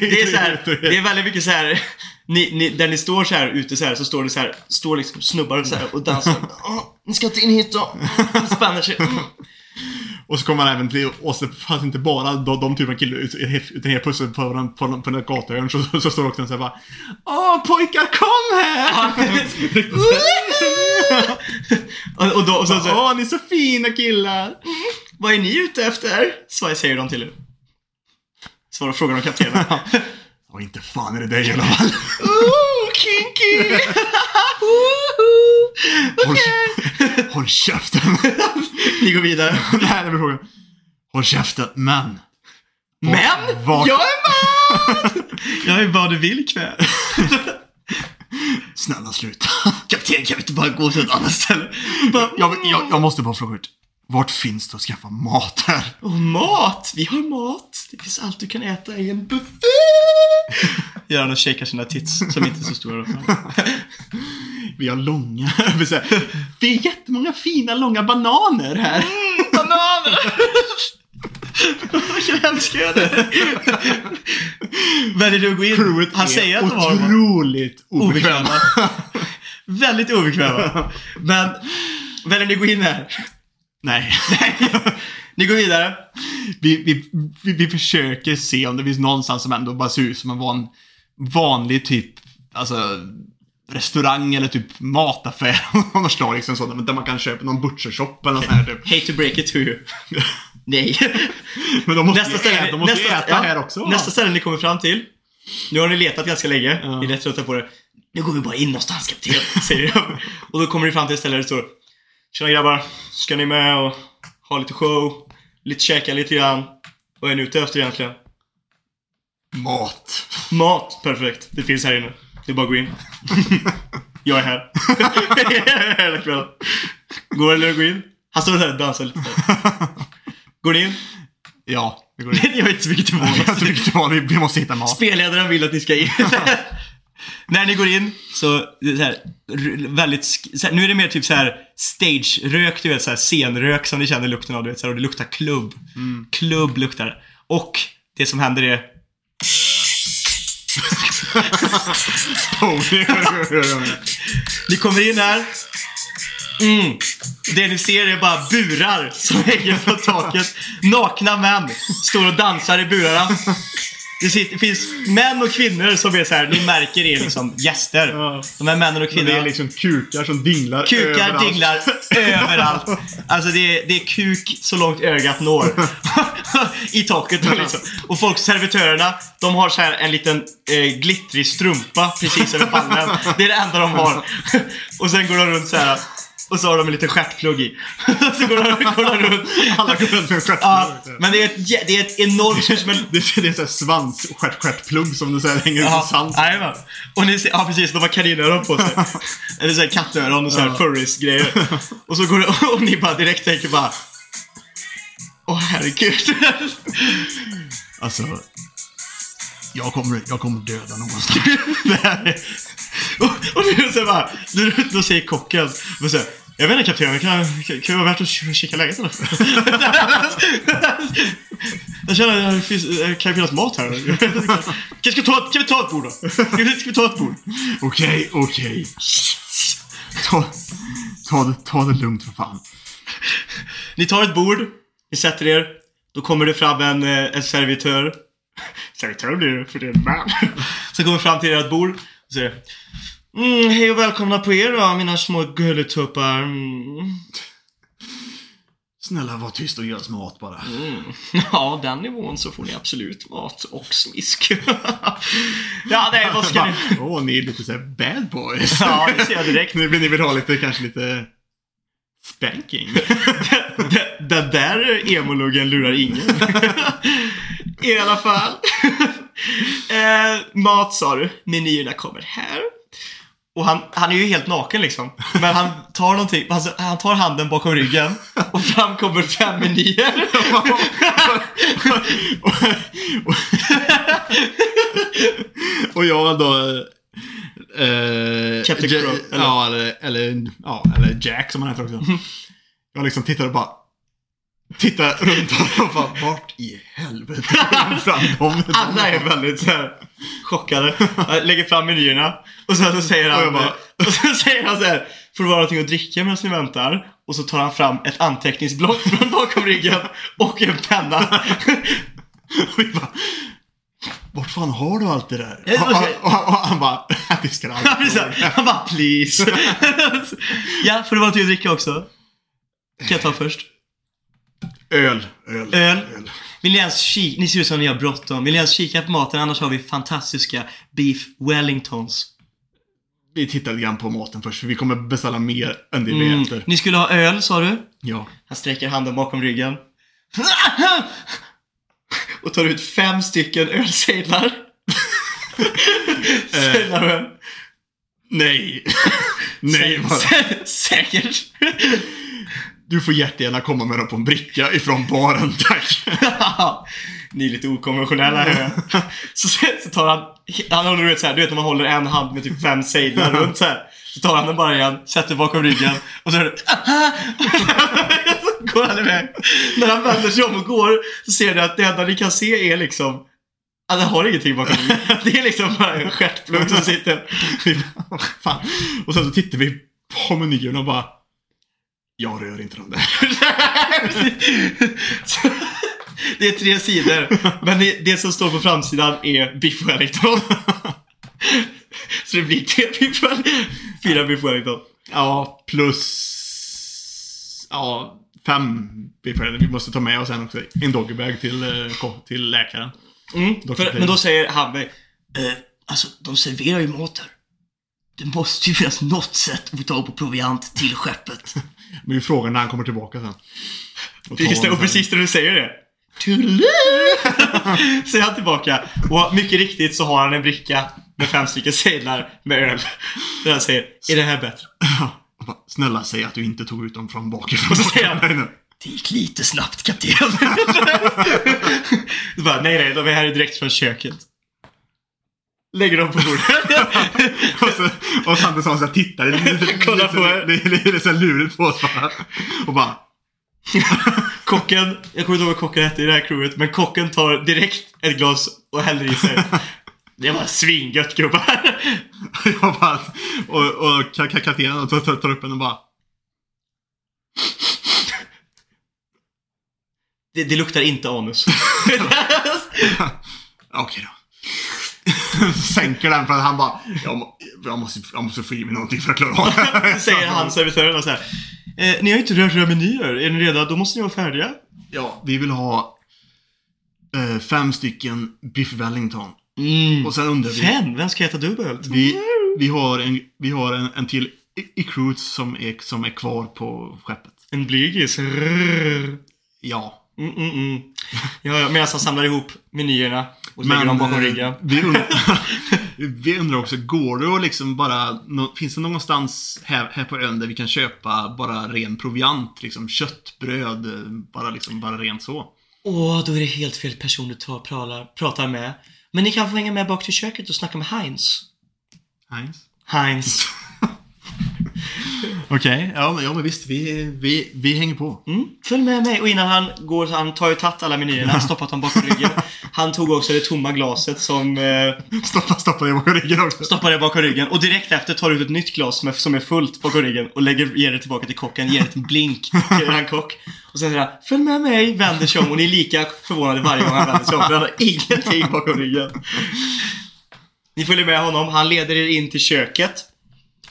Speaker 1: Det är så här, det är väldigt mycket så här. Ni, ni, där ni står så här ute så här, så står det så här, står liksom snubbar så här och dansar. Åh, ni ska inte in hit då. Spänner sig. Mm.
Speaker 2: Och så kommer man även till, så fanns inte bara de, de typen av killar, ut- utan helt plötsligt på på den, på den gatuhörn så, så står det också en så här bara Åh pojkar kom här!
Speaker 1: och, och då, och så, så,
Speaker 2: Åh ni är så fina killar!
Speaker 1: vad är ni ute efter? Så säger de till er. Svarar frågar de kaptenen.
Speaker 2: Och inte fan är det dig i alla fall.
Speaker 1: Kinky! Okej.
Speaker 2: håll käften!
Speaker 1: Ni går vidare.
Speaker 2: Det blir frågan. Håll käften, men.
Speaker 1: Men!
Speaker 2: vart-
Speaker 1: Jag är man! Jag är vad du vill ikväll.
Speaker 2: Snälla sluta.
Speaker 1: Kapten, kan vi inte bara gå till ett annat ställe? Bara,
Speaker 2: Jag, jag, jag måste bara fråga ut. Vart finns det att skaffa mat här?
Speaker 1: Och mat! Vi har mat! Det finns allt du kan äta i en buffé! Gör han och shakar sina tits, som inte är så stora.
Speaker 2: Vi har långa, det är jättemånga fina långa bananer här.
Speaker 1: Bananer! Jag älskar det! Väljer du att gå in?
Speaker 2: Crewet
Speaker 1: Han säger att de har
Speaker 2: otroligt obekväma.
Speaker 1: Obekväma. Väldigt obekväma. Men, väljer ni att gå in här?
Speaker 2: Nej.
Speaker 1: Ni går vidare.
Speaker 2: Vi, vi, vi, vi försöker se om det finns någonstans som ändå bara ser ut som en van, vanlig typ, alltså restaurang eller typ mataffär av något slag. Liksom sådär, där man kan köpa någon butchershop eller något sånt här typ.
Speaker 1: Hate to break it to you. Nej.
Speaker 2: Men de måste
Speaker 1: Nästa
Speaker 2: ju
Speaker 1: ställe,
Speaker 2: äta, de måste
Speaker 1: nästa,
Speaker 2: äta
Speaker 1: ja,
Speaker 2: här också.
Speaker 1: Nästa ställe ni kommer fram till. Nu har ni letat ganska länge.
Speaker 2: Ja.
Speaker 1: Ni är rätt trötta på det. Nu går vi bara in någonstans kapten, säger jag. Och då kommer ni fram till ett ställe där det står Tjena grabbar, ska ni med och ha lite show? Lite käka lite grann? Vad är ni ute efter egentligen?
Speaker 2: Mat.
Speaker 1: Mat, perfekt. Det finns här inne. Det är bara att gå in. jag är här. Hela kvällen. Går det att gå in? Han står där och dansar lite. Går ni in?
Speaker 2: Ja, det går in.
Speaker 1: jag vet inte så mycket till
Speaker 2: Jag tycker det var, vi, vi måste hitta mat.
Speaker 1: Spelledaren vill att ni ska in. När ni går in så, så här, väldigt, så här, nu är det mer typ så här stage-rök, du vet så här scenrök som ni känner lukten av, du vet så här, och det luktar klubb. Klubb luktar det. Och det som händer är, ni kommer in här. Mm. Det ni ser är bara burar som hänger från taket. Nakna män står och dansar i burarna. Det, sitter, det finns män och kvinnor som är så här, ni märker är liksom gäster.
Speaker 2: Ja.
Speaker 1: De här männen och
Speaker 2: det
Speaker 1: kvinnorna.
Speaker 2: är liksom kukar som dinglar
Speaker 1: Kukar
Speaker 2: överallt.
Speaker 1: dinglar överallt. Alltså det är, det är kuk så långt ögat når. I taket då liksom. Och folk, servitörerna, de har så här en liten eh, glittrig strumpa precis över pannan. Det är det enda de har. Och sen går de runt så här Och så har de en liten stjärtplugg i. så går de, går de runt.
Speaker 2: Alla går runt med en stjärtplugg.
Speaker 1: men det är ett, jä- det är ett enormt... som en,
Speaker 2: Det är, det är såhär svans, stjärt, stjärtplugg som du säger hänger ut i
Speaker 1: Ja,
Speaker 2: svans.
Speaker 1: jajamän. Och ni ser, ja precis, de har kaninöron på sig. Eller såhär kattöron och såhär
Speaker 2: Ja.
Speaker 1: furries-grejer. Och så går det, och ni bara direkt tänker bara... Åh herregud.
Speaker 2: Alltså, jag kommer, jag kommer döda någonstans.
Speaker 1: det här är... Och, och nu så bara, då, då säger kocken, och så här, jag vet inte kapten, kan, kan, kan det vara värt att kika läget eller? jag känner att det finns, det kan finnas mat här. Kan, ska, ta, kan vi ta ett bord då? Ska vi, ska vi ta ett bord?
Speaker 2: Okej, okej. Ta, ta, det, ta det lugnt för fan.
Speaker 1: Ni tar ett bord, ni sätter er, då kommer det fram en, eh, en servitör. Servitör blir det, för det är en man. Så kommer fram till ert bord och säger mm, Hej och välkomna på er då, mina små gulletuppar. Mm.
Speaker 2: Snälla var tyst och ge oss mat bara.
Speaker 1: Mm. Ja, den nivån så får ni absolut mat och smisk. ja, nej, vad ska ni...
Speaker 2: Åh, ni är lite såhär bad boys.
Speaker 1: Ja, det ser jag direkt.
Speaker 2: Ni, ni vill ha lite, kanske lite spanking.
Speaker 1: Den- där emoluggen lurar ingen. I alla fall. eh, mat sa du. Menyerna kommer här. Och han, han är ju helt naken liksom. Men han tar någonting, alltså, han tar handen bakom ryggen och fram kommer fem menyer.
Speaker 2: och jag då... Eh,
Speaker 1: Captain Crow?
Speaker 2: Ja, eller, eller, ja, eller Jack som han heter också. Jag liksom tittar och bara... Tittar runt och bara, vart i helvete kom fram?
Speaker 1: Alla är väldigt så här chockade. Jag lägger fram menyerna och sen så säger
Speaker 2: Och
Speaker 1: han,
Speaker 2: jag bara-
Speaker 1: och så säger han så här, får det vara någonting att dricka medan ni väntar? Och så tar han fram ett anteckningsblock från bakom ryggen och en penna.
Speaker 2: Och vi bara, vart fan har du allt det där?
Speaker 1: Ja,
Speaker 2: Och, och, och, och han bara, det ska du
Speaker 1: här- han bara please. ja, får det vara någonting att dricka också? Kan jag ta först?
Speaker 2: Öl. Öl.
Speaker 1: Öl. Vill ni ens kika? Ni ser ut som ni har bråttom. Vill ni ens kika på maten? Annars har vi fantastiska beef wellingtons.
Speaker 2: Vi tittar lite grann på maten först, för vi kommer beställa mer än det vi
Speaker 1: Mm.
Speaker 2: äter.
Speaker 1: Ni skulle ha öl, sa du?
Speaker 2: Ja.
Speaker 1: Han sträcker handen bakom ryggen. Och tar ut fem stycken ölsedlar. Sedlar öl.
Speaker 2: Nej. Nej.
Speaker 1: Sä- Säkert.
Speaker 2: Du får jättegärna komma med dem på en bricka ifrån baren, tack.
Speaker 1: Ni är lite okonventionella hör jag. så, så tar han, han håller du vet, så här, du vet när man håller en hand med typ fem sedlar runt så här. Så tar han den bara igen, sätter bakom ryggen och så är det Så går han iväg. När han vänder sig om och går så ser ni att det enda ni kan se är liksom att han har ingenting bakom ryggen. Det är liksom bara en stjärtplugg som sitter.
Speaker 2: Och sen så tittar vi på menyn och bara, jag rör inte dem där.
Speaker 1: Det är tre sidor, men det, som står på framsidan är Biff Wellington. Så det blir tre Biff Wellington. Fyra Biff Wellington.
Speaker 2: Ja, plus... Ja, fem biffer. Vi måste ta med oss en också. En doggybag till, eh, till läkaren.
Speaker 1: Mm. För, men då säger han mig, eh, alltså de serverar ju mat här. Det måste ju finnas något sätt att få tag på proviant till skeppet.
Speaker 2: Men vi frågar när han kommer tillbaka sen. Och
Speaker 1: Precis, det, och precis när du säger det. Toodaloo! Säger han tillbaka. Och mycket riktigt så har han en bricka med fem stycken sedlar med öl. Där han säger, är det här bättre?
Speaker 2: Snälla säg att du inte tog ut dem från bakifrån.
Speaker 1: Och så säger han-. Det gick lite snabbt kapten. Bara, nej nej, de är här direkt från köket. Lägger dem på bordet.
Speaker 2: och, så, och så här tittar lite,
Speaker 1: Kolla på er.
Speaker 2: lite, lite, lite så här lurigt på oss bara. Och bara,
Speaker 1: kocken, jag kommer inte ihåg vad kocken hette i det här crewet, men kocken tar direkt ett glas och häller i sig. Det var svingött gubbar.
Speaker 2: jag bara och, och ka- ka- kaptenen tar, tar, tar upp en och bara,
Speaker 1: Det, det luktar inte anus.
Speaker 2: okej då. Sänker den för att han bara, jag, må, jag, måste, jag måste få i mig någonting för att klara av det.
Speaker 1: Säger han servitören och så här. Eh, ni har inte rört era menyer. Är ni redo? Då måste ni vara färdiga.
Speaker 2: Ja, vi vill ha eh, fem stycken Biff Wellington.
Speaker 1: Mm.
Speaker 2: Och sen undrar vi,
Speaker 1: Fem? Vem ska äta dubbelt?
Speaker 2: vi, vi har, en, vi har en, en till i, i crewet som är, som är kvar på skeppet.
Speaker 1: En blygis.
Speaker 2: Ja.
Speaker 1: Mm, mm, mm. Ja, ja, medan han samlar ihop menyerna och lägger dem bakom
Speaker 2: eh,
Speaker 1: ryggen.
Speaker 2: Vi undrar, vi undrar också, går det att liksom bara... Finns det någonstans här, här på ön där vi kan köpa bara ren proviant? Liksom kött, bröd, bara liksom, bara rent så.
Speaker 1: Åh, då är det helt fel person du tar, pratar, pratar med. Men ni kan få hänga med bak till köket och snacka med Heinz.
Speaker 2: Heinz?
Speaker 1: Heinz.
Speaker 2: Okej, ja, men- ja men visst, vi, vi, vi hänger på.
Speaker 1: Mm, följ med mig. Och innan han går, han tar ju tagit alla menyerna, stoppat dem bakom ryggen. Han tog också det tomma glaset som eh,
Speaker 2: Stoppa, stoppa det bakom ryggen också.
Speaker 1: stoppar det bakom ryggen. Och direkt efter tar du ut ett nytt glas som är, som är fullt bakom ryggen och lägger, ger det tillbaka till kocken, ger en blink till han kock. Och sen säger han Följ med mig, vänder sig om och ni är lika förvånade varje gång han vänder sig om för han har ingenting bakom ryggen. Ni följer med honom, han leder er in till köket.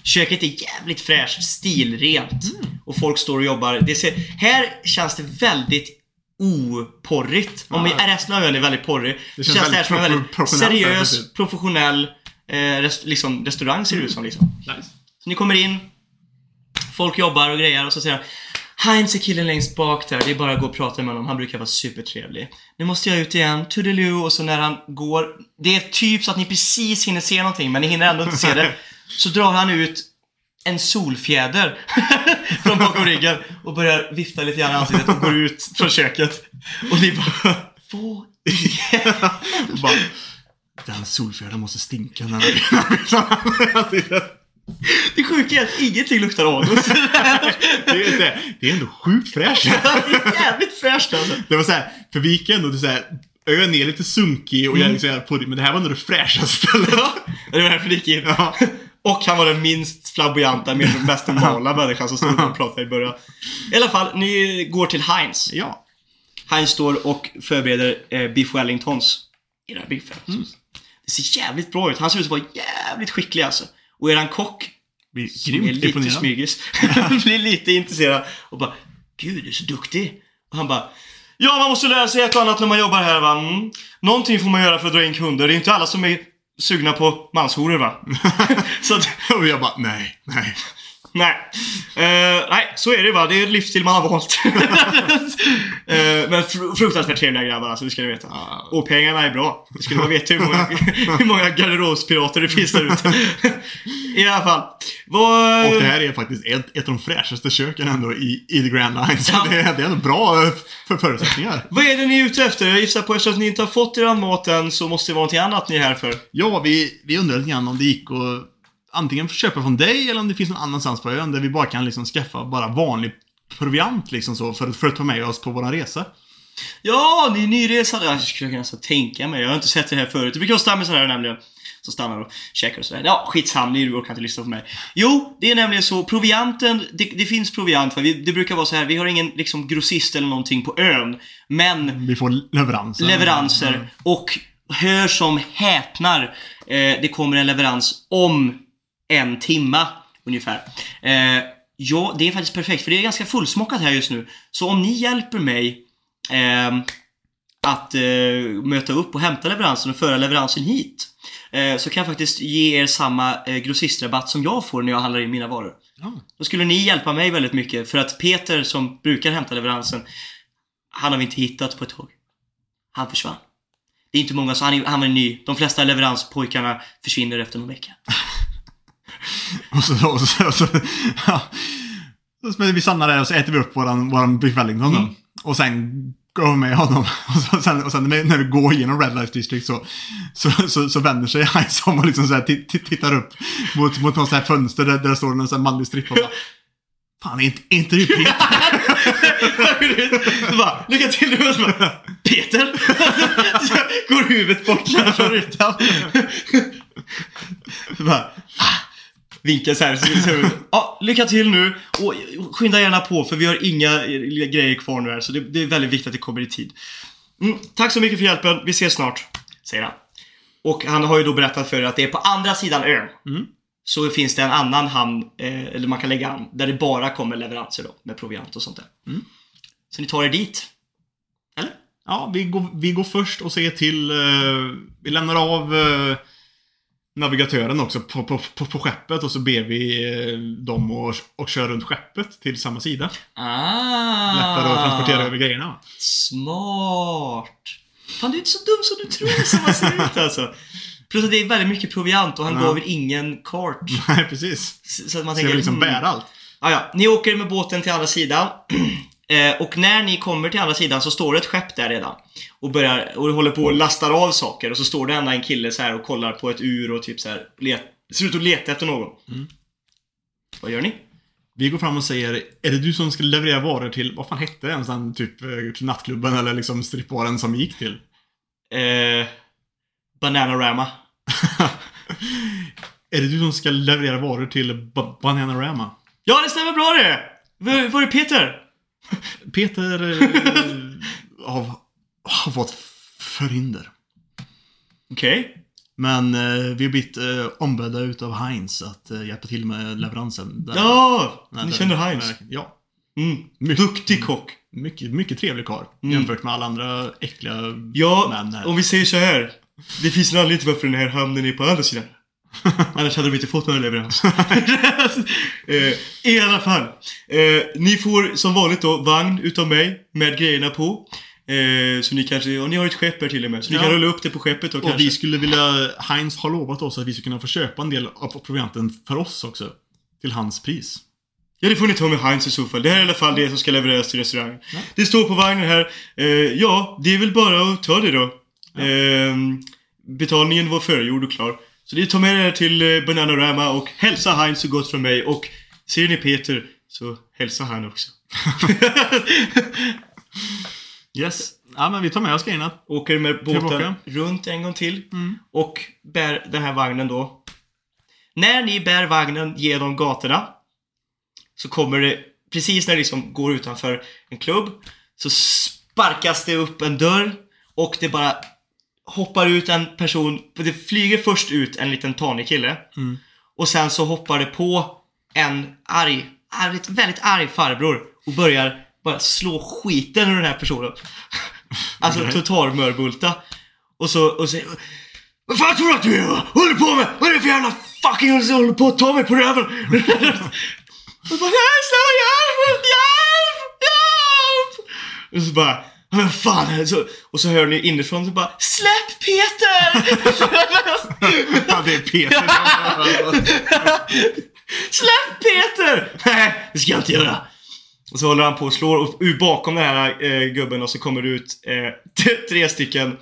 Speaker 1: Köket är jävligt fräscht, stilrent. Och folk står och jobbar. Det ser, här känns det väldigt oporrigt. Om
Speaker 2: Ja.
Speaker 1: resten av ön är väldigt porrig.
Speaker 2: Det känns
Speaker 1: känns det här som en
Speaker 2: väldigt här,
Speaker 1: seriös, professionell eh, rest, liksom, restaurang ser det ut som. Liksom.
Speaker 2: Nice.
Speaker 1: Så ni kommer in, folk jobbar och grejer och så säger han Heinz är killen längst bak där, det är bara att gå och prata med honom, han brukar vara supertrevlig. Nu måste jag ut igen, toodaloo, och så när han går, det är typ så att ni precis hinner se någonting, men ni hinner ändå inte se det. Så drar han ut en solfjäder från bakom ryggen och börjar vifta lite grann i ansiktet och går ut från köket. Och ni bara, vad
Speaker 2: Bara, den solfjädern måste stinka när den
Speaker 1: Det sjuka är att ingenting luktar anus.
Speaker 2: det, är, här, det är ändå sjukt fräscht.
Speaker 1: Det är jävligt fräscht alltså.
Speaker 2: Det var såhär, för vi gick ändå såhär, ön är lite sunkig och jag är liksom på det, men det här var ändå det fräschaste stället.
Speaker 1: Ja, det var därför det gick in.
Speaker 2: Ja.
Speaker 1: Och han var den minst flamboyanta, mer- mest normala människan som stod och pratade i början. I alla fall, ni går till Heinz.
Speaker 2: Ja.
Speaker 1: Heinz står och förbereder eh, Beef Wellingtons. Era Beef Wellingtons. Det ser jävligt bra ut. Han ser ut att vara jävligt skicklig alltså. Och eran kock,
Speaker 2: är
Speaker 1: som är lite smygis, blir lite intresserad och bara Gud, du är så duktig. Och han bara Ja, man måste lära sig ett och annat när man jobbar här va. Mm. Någonting får man göra för att dra in kunder. Det är inte alla som är sugna på manshoror va. så att,
Speaker 2: Och jag bara, nej, nej.
Speaker 1: Nej. Eh, nej, så är det va. Det är en livsstil man har valt. Eh, men fr- fruktansvärt trevliga grabbar alltså, det ska ni veta.
Speaker 2: Ja.
Speaker 1: Och pengarna är bra. Det skulle man veta hur många, hur många garderobspirater det finns där ute. I alla fall. Vad...
Speaker 2: Och det här är faktiskt ett, ett av de fräschaste köken ändå i, i The Grand Line. Så
Speaker 1: Ja.
Speaker 2: det, är, det är ändå bra eh, för förutsättningar.
Speaker 1: Vad är det ni är ute efter? Jag gissar på eftersom att ni inte har fått er mat än så måste det vara någonting annat ni är här för.
Speaker 2: Ja, vi, vi undrar lite grann om det gick att antingen köpa från dig eller om det finns någon annanstans på ön där vi bara kan liksom skaffa bara vanlig proviant liksom så för, för att ta med oss på våran resa.
Speaker 1: Ja, ni är nyresande. Jag skulle kunna så tänka mig. Jag har inte sett det här förut. Det brukar vara stammisar här nämligen. Som stannar och käkar och sådär. Ja, skitsamma, ni orkar inte lyssna på mig. Jo, det är nämligen så. Provianten, det, det finns proviant. Va? Vi, det brukar vara så här. vi har ingen liksom grossist eller någonting på ön. Men
Speaker 2: Vi får leveranser.
Speaker 1: leveranser. Och hör som häpnar. Eh, det kommer en leverans om en timma ungefär. Eh, ja, det är faktiskt perfekt för det är ganska fullsmockat här just nu. Så om ni hjälper mig ehm, att eh, möta upp och hämta leveransen och föra leveransen hit. Eh, så kan jag faktiskt ge er samma eh, grossistrabatt som jag får när jag handlar in mina varor.
Speaker 2: Ja.
Speaker 1: Då skulle ni hjälpa mig väldigt mycket för att Peter som brukar hämta leveransen, han har vi inte hittat på ett tag. Han försvann. Det är inte många, så han, är, han var ny. De flesta leveranspojkarna försvinner efter någon vecka.
Speaker 2: Och så, och så, och så, ja. så vi stannar där och så äter vi upp våran, våran Beef Wellington
Speaker 1: Mm.
Speaker 2: Och sen går vi med honom. Och, så, sen, och sen när, vi går igenom Red Light District så, så, så, så vänder sig Heinz om och liksom så tittar upp mot, mot något så här fönster där, där det står en sån här manlig strippa Fan, är inte, inte du Peter?
Speaker 1: Så bara, lycka till nu! Och så bara, Peter! Så går huvudet bort från rutan. Så bara, vinkar så här. Så, så, ja, lycka till nu och skynda gärna på för vi har inga eh, grejer kvar nu här så det, det är väldigt viktigt att det kommer i tid. Mm, tack så mycket för hjälpen, vi ses snart, säger han. Och han har ju då berättat för er att det är på andra sidan ön.
Speaker 2: Mm.
Speaker 1: Så finns det en annan hamn, eh, eller man kan lägga an, där det bara kommer leveranser då, med proviant och sånt där.
Speaker 2: Mm.
Speaker 1: Så ni tar er dit? Eller?
Speaker 2: Ja, vi går, vi går först och ser till... eh, vi lämnar av... eh, navigatören också på, på, på, på skeppet och så ber vi eh, dem att och köra runt skeppet till samma sida.
Speaker 1: Ah!
Speaker 2: Lättare att transportera över grejerna.
Speaker 1: Smart! Fan, du är inte så dum som du tror som man ser ut alltså. Plus att det är väldigt mycket proviant och han
Speaker 2: Ja.
Speaker 1: gav er ingen kart.
Speaker 2: Nej, precis.
Speaker 1: Så att man
Speaker 2: Så
Speaker 1: tänker...
Speaker 2: jag liksom
Speaker 1: mm.
Speaker 2: bära allt.
Speaker 1: Ah, ja, ni åker med båten till andra sidan. eh, och när ni kommer till andra sidan så står det ett skepp där redan. Och börjar, och håller på och lastar av saker. Och så står det ända en kille så här och kollar på ett ur och typ så här let, ser ut att leta efter någon.
Speaker 2: Mm.
Speaker 1: Vad gör ni?
Speaker 2: Vi går fram och säger, är det du som ska leverera varor till, vad fan hette den? Sån, typ eh, nattklubben eller liksom strippbaren som vi gick till?
Speaker 1: Eh, Bananarama.
Speaker 2: är det du som ska leverera varor till ba Bananarama?
Speaker 1: Ja, det stämmer bra det! Var, var är Peter?
Speaker 2: Peter eh, har, har fått förhinder.
Speaker 1: Okej.
Speaker 2: Men eh, vi har blivit eh, ombedda utav Heinz att eh, hjälpa till med leveransen. Där-
Speaker 1: Ja! Ni
Speaker 2: där-
Speaker 1: känner Heinz?
Speaker 2: Ja.
Speaker 1: Mm.
Speaker 2: Mycket-
Speaker 1: Duktig kock.
Speaker 2: Mycket, mycket trevlig karl
Speaker 1: Mm.
Speaker 2: jämfört med alla andra äckliga
Speaker 1: Ja,
Speaker 2: män här.
Speaker 1: om vi säger så här. Det finns en anledning till varför den här hamnen är på andra sidan. Annars hade de inte fått några leverans. eh, I alla fall. Eh, ni får som vanligt då vagn utav mig med grejerna på. Eh, så ni kanske, och ni har ett skepp här till och med. Så ni
Speaker 2: Ja.
Speaker 1: kan rulla upp det på skeppet då
Speaker 2: Och
Speaker 1: kanske.
Speaker 2: vi skulle vilja, Heinz har lovat oss att vi ska kunna få köpa en del av provianten för oss också. Till hans pris.
Speaker 1: Ja, det får ni ta med Heinz i så fall. Det här är i alla fall det som ska levereras till restaurangen. Det står på vagnen här. Eh, ja, det är väl bara att ta det då. Eh, betalningen var förgjord och klar. Så det tar med här till eh, Bananarama och hälsa Heinz så gott från mig. Och ser ni Peter så hälsa han också.
Speaker 2: Yes. Ja, men vi tar med oss grejerna.
Speaker 1: Åker med båten
Speaker 2: Tillbaka.
Speaker 1: runt en gång till. Och bär den här vagnen då. När ni bär vagnen genom gatorna så kommer det, precis när det liksom går utanför en klubb, så sparkas det upp en dörr och det bara hoppar ut en person, det flyger först ut en liten tanig kille och sen så hoppar det på en arg, arg väldigt arg farbror och börjar bara slå skiten ur den här personen. Alltså
Speaker 2: Okej.
Speaker 1: totalmörbulta. Och så, och så Vad fan tror du att du är? va? Håller på med? Vad är det för jävla fucking som håller på att ta mig på röven? och bara nej snälla hjälp! Hjälp! Hjälp! Och så bara men fan, så, och så hör ni inifrån så bara Släpp Peter!
Speaker 2: Ja, det är Peter.
Speaker 1: Släpp Peter! Nej, det ska jag inte göra. Och så håller han på och slår och ur bakom den här eh, gubben och så kommer det ut eh, tre stycken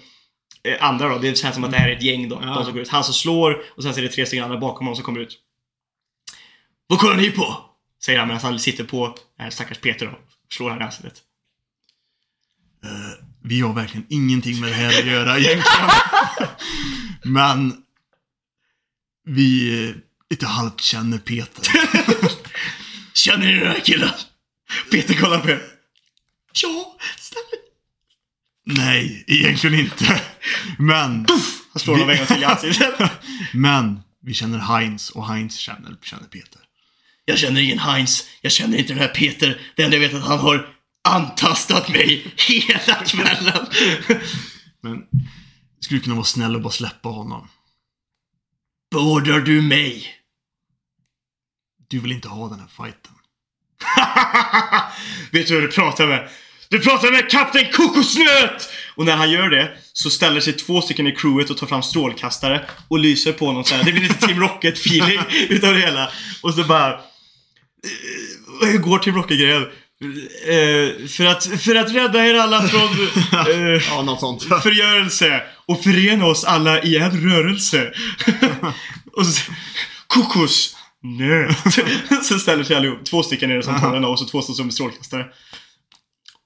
Speaker 1: eh, andra då. Det känns som att det här är ett gäng då.
Speaker 2: Ja.
Speaker 1: De som går ut. Han som slår och sen så är det tre stycken andra bakom honom som kommer ut. Vad kollar ni på? Säger han medan han sitter på den här stackars Peter då. Slår han i ansiktet.
Speaker 2: Vi har verkligen ingenting med det här att göra egentligen. Men vi eh, lite halvt känner Peter.
Speaker 1: Känner ni den här killen? Peter kollar på er. Ja, snälla.
Speaker 2: Nej, egentligen inte. Men,
Speaker 1: Han slår honom en gång till i ansiktet.
Speaker 2: men vi känner Heinz och Heinz känner, känner Peter.
Speaker 1: Jag känner ingen Heinz. Jag känner inte den här Peter. Det enda jag vet är att han har antastat mig hela kvällen.
Speaker 2: Men skulle du kunna vara snäll och bara släppa honom?
Speaker 1: Beordrar du mig?
Speaker 2: Du vill inte ha den här fighten.
Speaker 1: vet du vem du pratar med? Du pratar med Kapten Kokosnöt! Och när han gör det så ställer sig två stycken i crewet och tar fram strålkastare och lyser på honom så här. Det blir lite Team Rocket-feeling utav det hela. Och så bara... eh, Hur går Team Rocket-grejen? Eh, för, att, för att rädda er alla från eh,
Speaker 2: Ja, något sånt.
Speaker 1: förgörelse och förena oss alla i en rörelse. och så, kokos! Nöt. så ställer sig allihop, två stycken är det som tar och så två som strålkastare.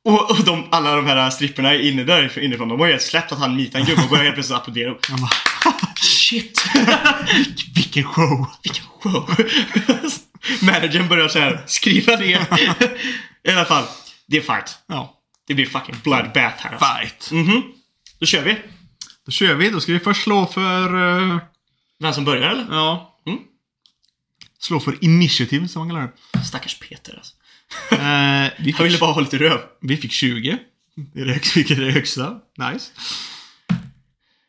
Speaker 1: Och, och de, alla de här stripperna inne där inifrån, de har ju helt släppt att han mitar en gubbe och börjar helt plötsligt applådera. Shit!
Speaker 2: Vilken show!
Speaker 1: Vilken show! Managern börjar så här skriva ner. I alla fall, det är fight.
Speaker 2: Ja.
Speaker 1: Det blir fucking bloodbath här. alltså.
Speaker 2: Fight.
Speaker 1: Mhm. Då kör vi.
Speaker 2: Då kör vi. Då ska vi först slå för... eh,
Speaker 1: Vem som börjar eller?
Speaker 2: ja.
Speaker 1: Mm.
Speaker 2: Slå för initiativ, som man kallar det.
Speaker 1: Stackars Peter alltså.
Speaker 2: Eh, vi,
Speaker 1: Han ville
Speaker 2: fick,
Speaker 1: bara ha lite röv.
Speaker 2: vi fick 20. Det är det vilket är det högsta. Nice.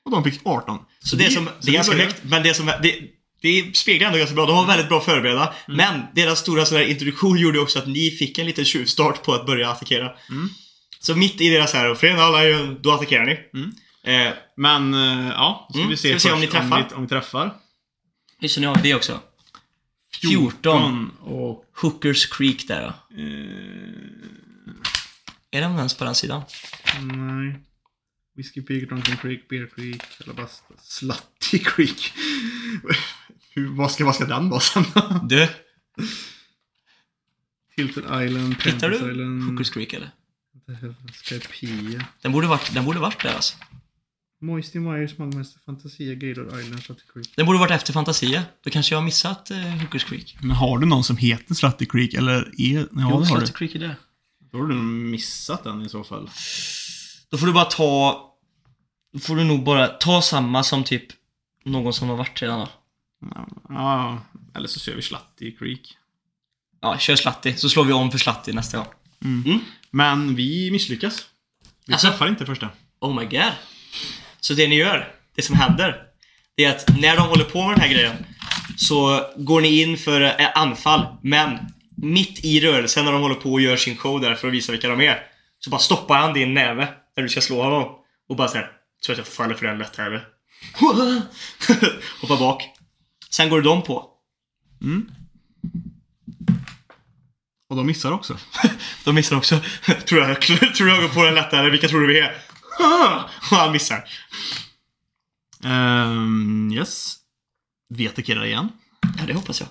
Speaker 2: Och de fick 18.
Speaker 1: Så det är, som, det är ganska högt, men det, som, det, det speglar ändå ganska bra. De var väldigt bra förberedda.
Speaker 2: Mm.
Speaker 1: Men deras stora sån här introduktion gjorde också att ni fick en liten tjuvstart på att börja attackera.
Speaker 2: Mm.
Speaker 1: Så mitt i deras här, Frena Lion, då attackerar ni.
Speaker 2: Mm.
Speaker 1: Eh,
Speaker 2: Men, eh, ja. Ska
Speaker 1: Mm,
Speaker 2: vi se,
Speaker 1: ska vi se om ni träffar?
Speaker 2: Om vi, om vi träffar.
Speaker 1: just ni har det också. 14.
Speaker 2: och...
Speaker 1: Hookers Creek där då.
Speaker 2: Eh,
Speaker 1: Är de ens på den sidan?
Speaker 2: nej. Whiskey Peak, Drunken Creek, Bear Creek, Alabasta, Slutty Creek. Hur, vad, ska, vad ska den vara sen?
Speaker 1: Du,
Speaker 2: Tilted Island,
Speaker 1: hittar du
Speaker 2: Island,
Speaker 1: Hookers Creek eller?
Speaker 2: Skypia.
Speaker 1: Den borde varit, den borde varit där alltså.
Speaker 2: Moisty Myers, Magmäster, Fantasia, Gaylord Island, Slutty Creek.
Speaker 1: Den borde varit efter Fantasia. Då kanske jag har missat eh, Hookers Creek.
Speaker 2: Men har du någon som heter Slutty Creek eller är... Ja,
Speaker 1: jo,
Speaker 2: det har du.
Speaker 1: Slutty Creek är det.
Speaker 2: Då har du missat den i så fall.
Speaker 1: Då får du bara ta... Då får du nog bara ta samma som typ någon som har varit redan då.
Speaker 2: Ja, eller så kör vi Slutty Creek.
Speaker 1: Ja, kör Slatti, så slår vi om för Slatti nästa gång.
Speaker 2: Men vi misslyckas. Vi
Speaker 1: Alltså?
Speaker 2: träffar inte första.
Speaker 1: Oh my god. Så det ni gör, det som händer, det är att när de håller på med den här grejen så går ni in för eh, anfall, men mitt i rörelsen när de håller på och gör sin show där för att visa vilka de är, så bara stoppar han din näve när du ska slå honom och bara såhär, tror att jag faller för den lätt här eller? Hoppa bak. Sen går de på.
Speaker 2: Och de missar också.
Speaker 1: De missar också. tror jag, tror jag går på den lättare, vilka tror du vi är? Och han missar.
Speaker 2: Ehm, yes. Vi attackerar igen.
Speaker 1: Ja, det hoppas jag.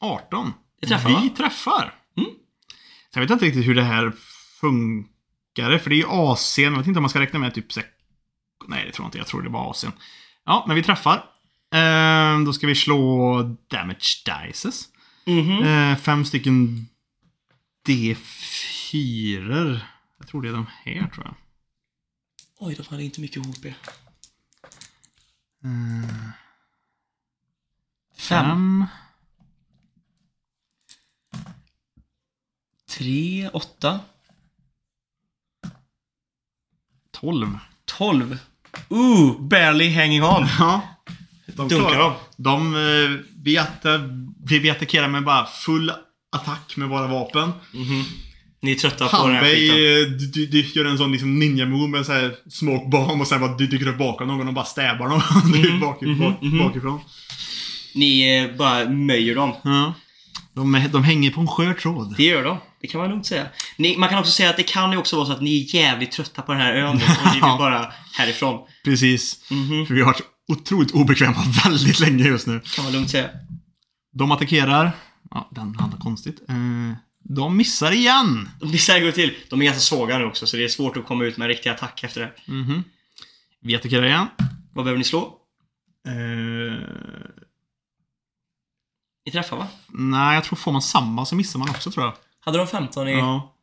Speaker 2: 18.
Speaker 1: Det träffar,
Speaker 2: Vi
Speaker 1: va?
Speaker 2: träffar.
Speaker 1: Mm.
Speaker 2: Jag vet inte riktigt hur det här funkar. För det är ju AC. Jag vet inte om man ska räkna med typ Nej, det tror jag inte. Jag tror det var AC. Ja, men vi träffar. Ehm, då ska vi slå damage dices.
Speaker 1: Mhm.
Speaker 2: Eh, fem stycken D4. Jag tror det är de här, tror jag.
Speaker 1: Oj, de hade inte mycket HP.
Speaker 2: Mm.
Speaker 1: Fem.
Speaker 2: Fem.
Speaker 1: Tre, åtta,
Speaker 2: Tolv.
Speaker 1: tolv. Ooh, barely hanging on.
Speaker 2: Ja. De
Speaker 1: Dunkar
Speaker 2: klarar-
Speaker 1: de.
Speaker 2: De, vi, atta, vi, attackerar med bara full attack med våra vapen.
Speaker 1: Ni är trötta på den här skiten.
Speaker 2: du, du, du gör en sån liksom ninja-move med så här smoke bomb och sen bara du dyker upp bakom någon och bara stäbar dem mm, bak, bak, bakifrån.
Speaker 1: Ni eh, bara möjer dem.
Speaker 2: Ja. De, de hänger på en skör tråd.
Speaker 1: Det gör de. Det kan man lugnt säga. Ni, man kan också säga att det kan ju också vara så att ni är jävligt trötta på den här ön och ni vill bara härifrån.
Speaker 2: Precis.
Speaker 1: Mhm.
Speaker 2: För vi har varit otroligt obekväma väldigt länge just nu.
Speaker 1: Kan man lugnt säga.
Speaker 2: De attackerar. Ja, den handlar konstigt. Eh, de missar igen.
Speaker 1: De missar går till. De är ganska svaga nu också så det är svårt att komma ut med en riktig attack efter det.
Speaker 2: Mhm. Vi attackerar igen.
Speaker 1: Vad behöver ni slå?
Speaker 2: Eh,
Speaker 1: Ni träffar va?
Speaker 2: nej, jag tror får man samma så missar man också tror jag.
Speaker 1: Hade de 15 i
Speaker 2: Ja.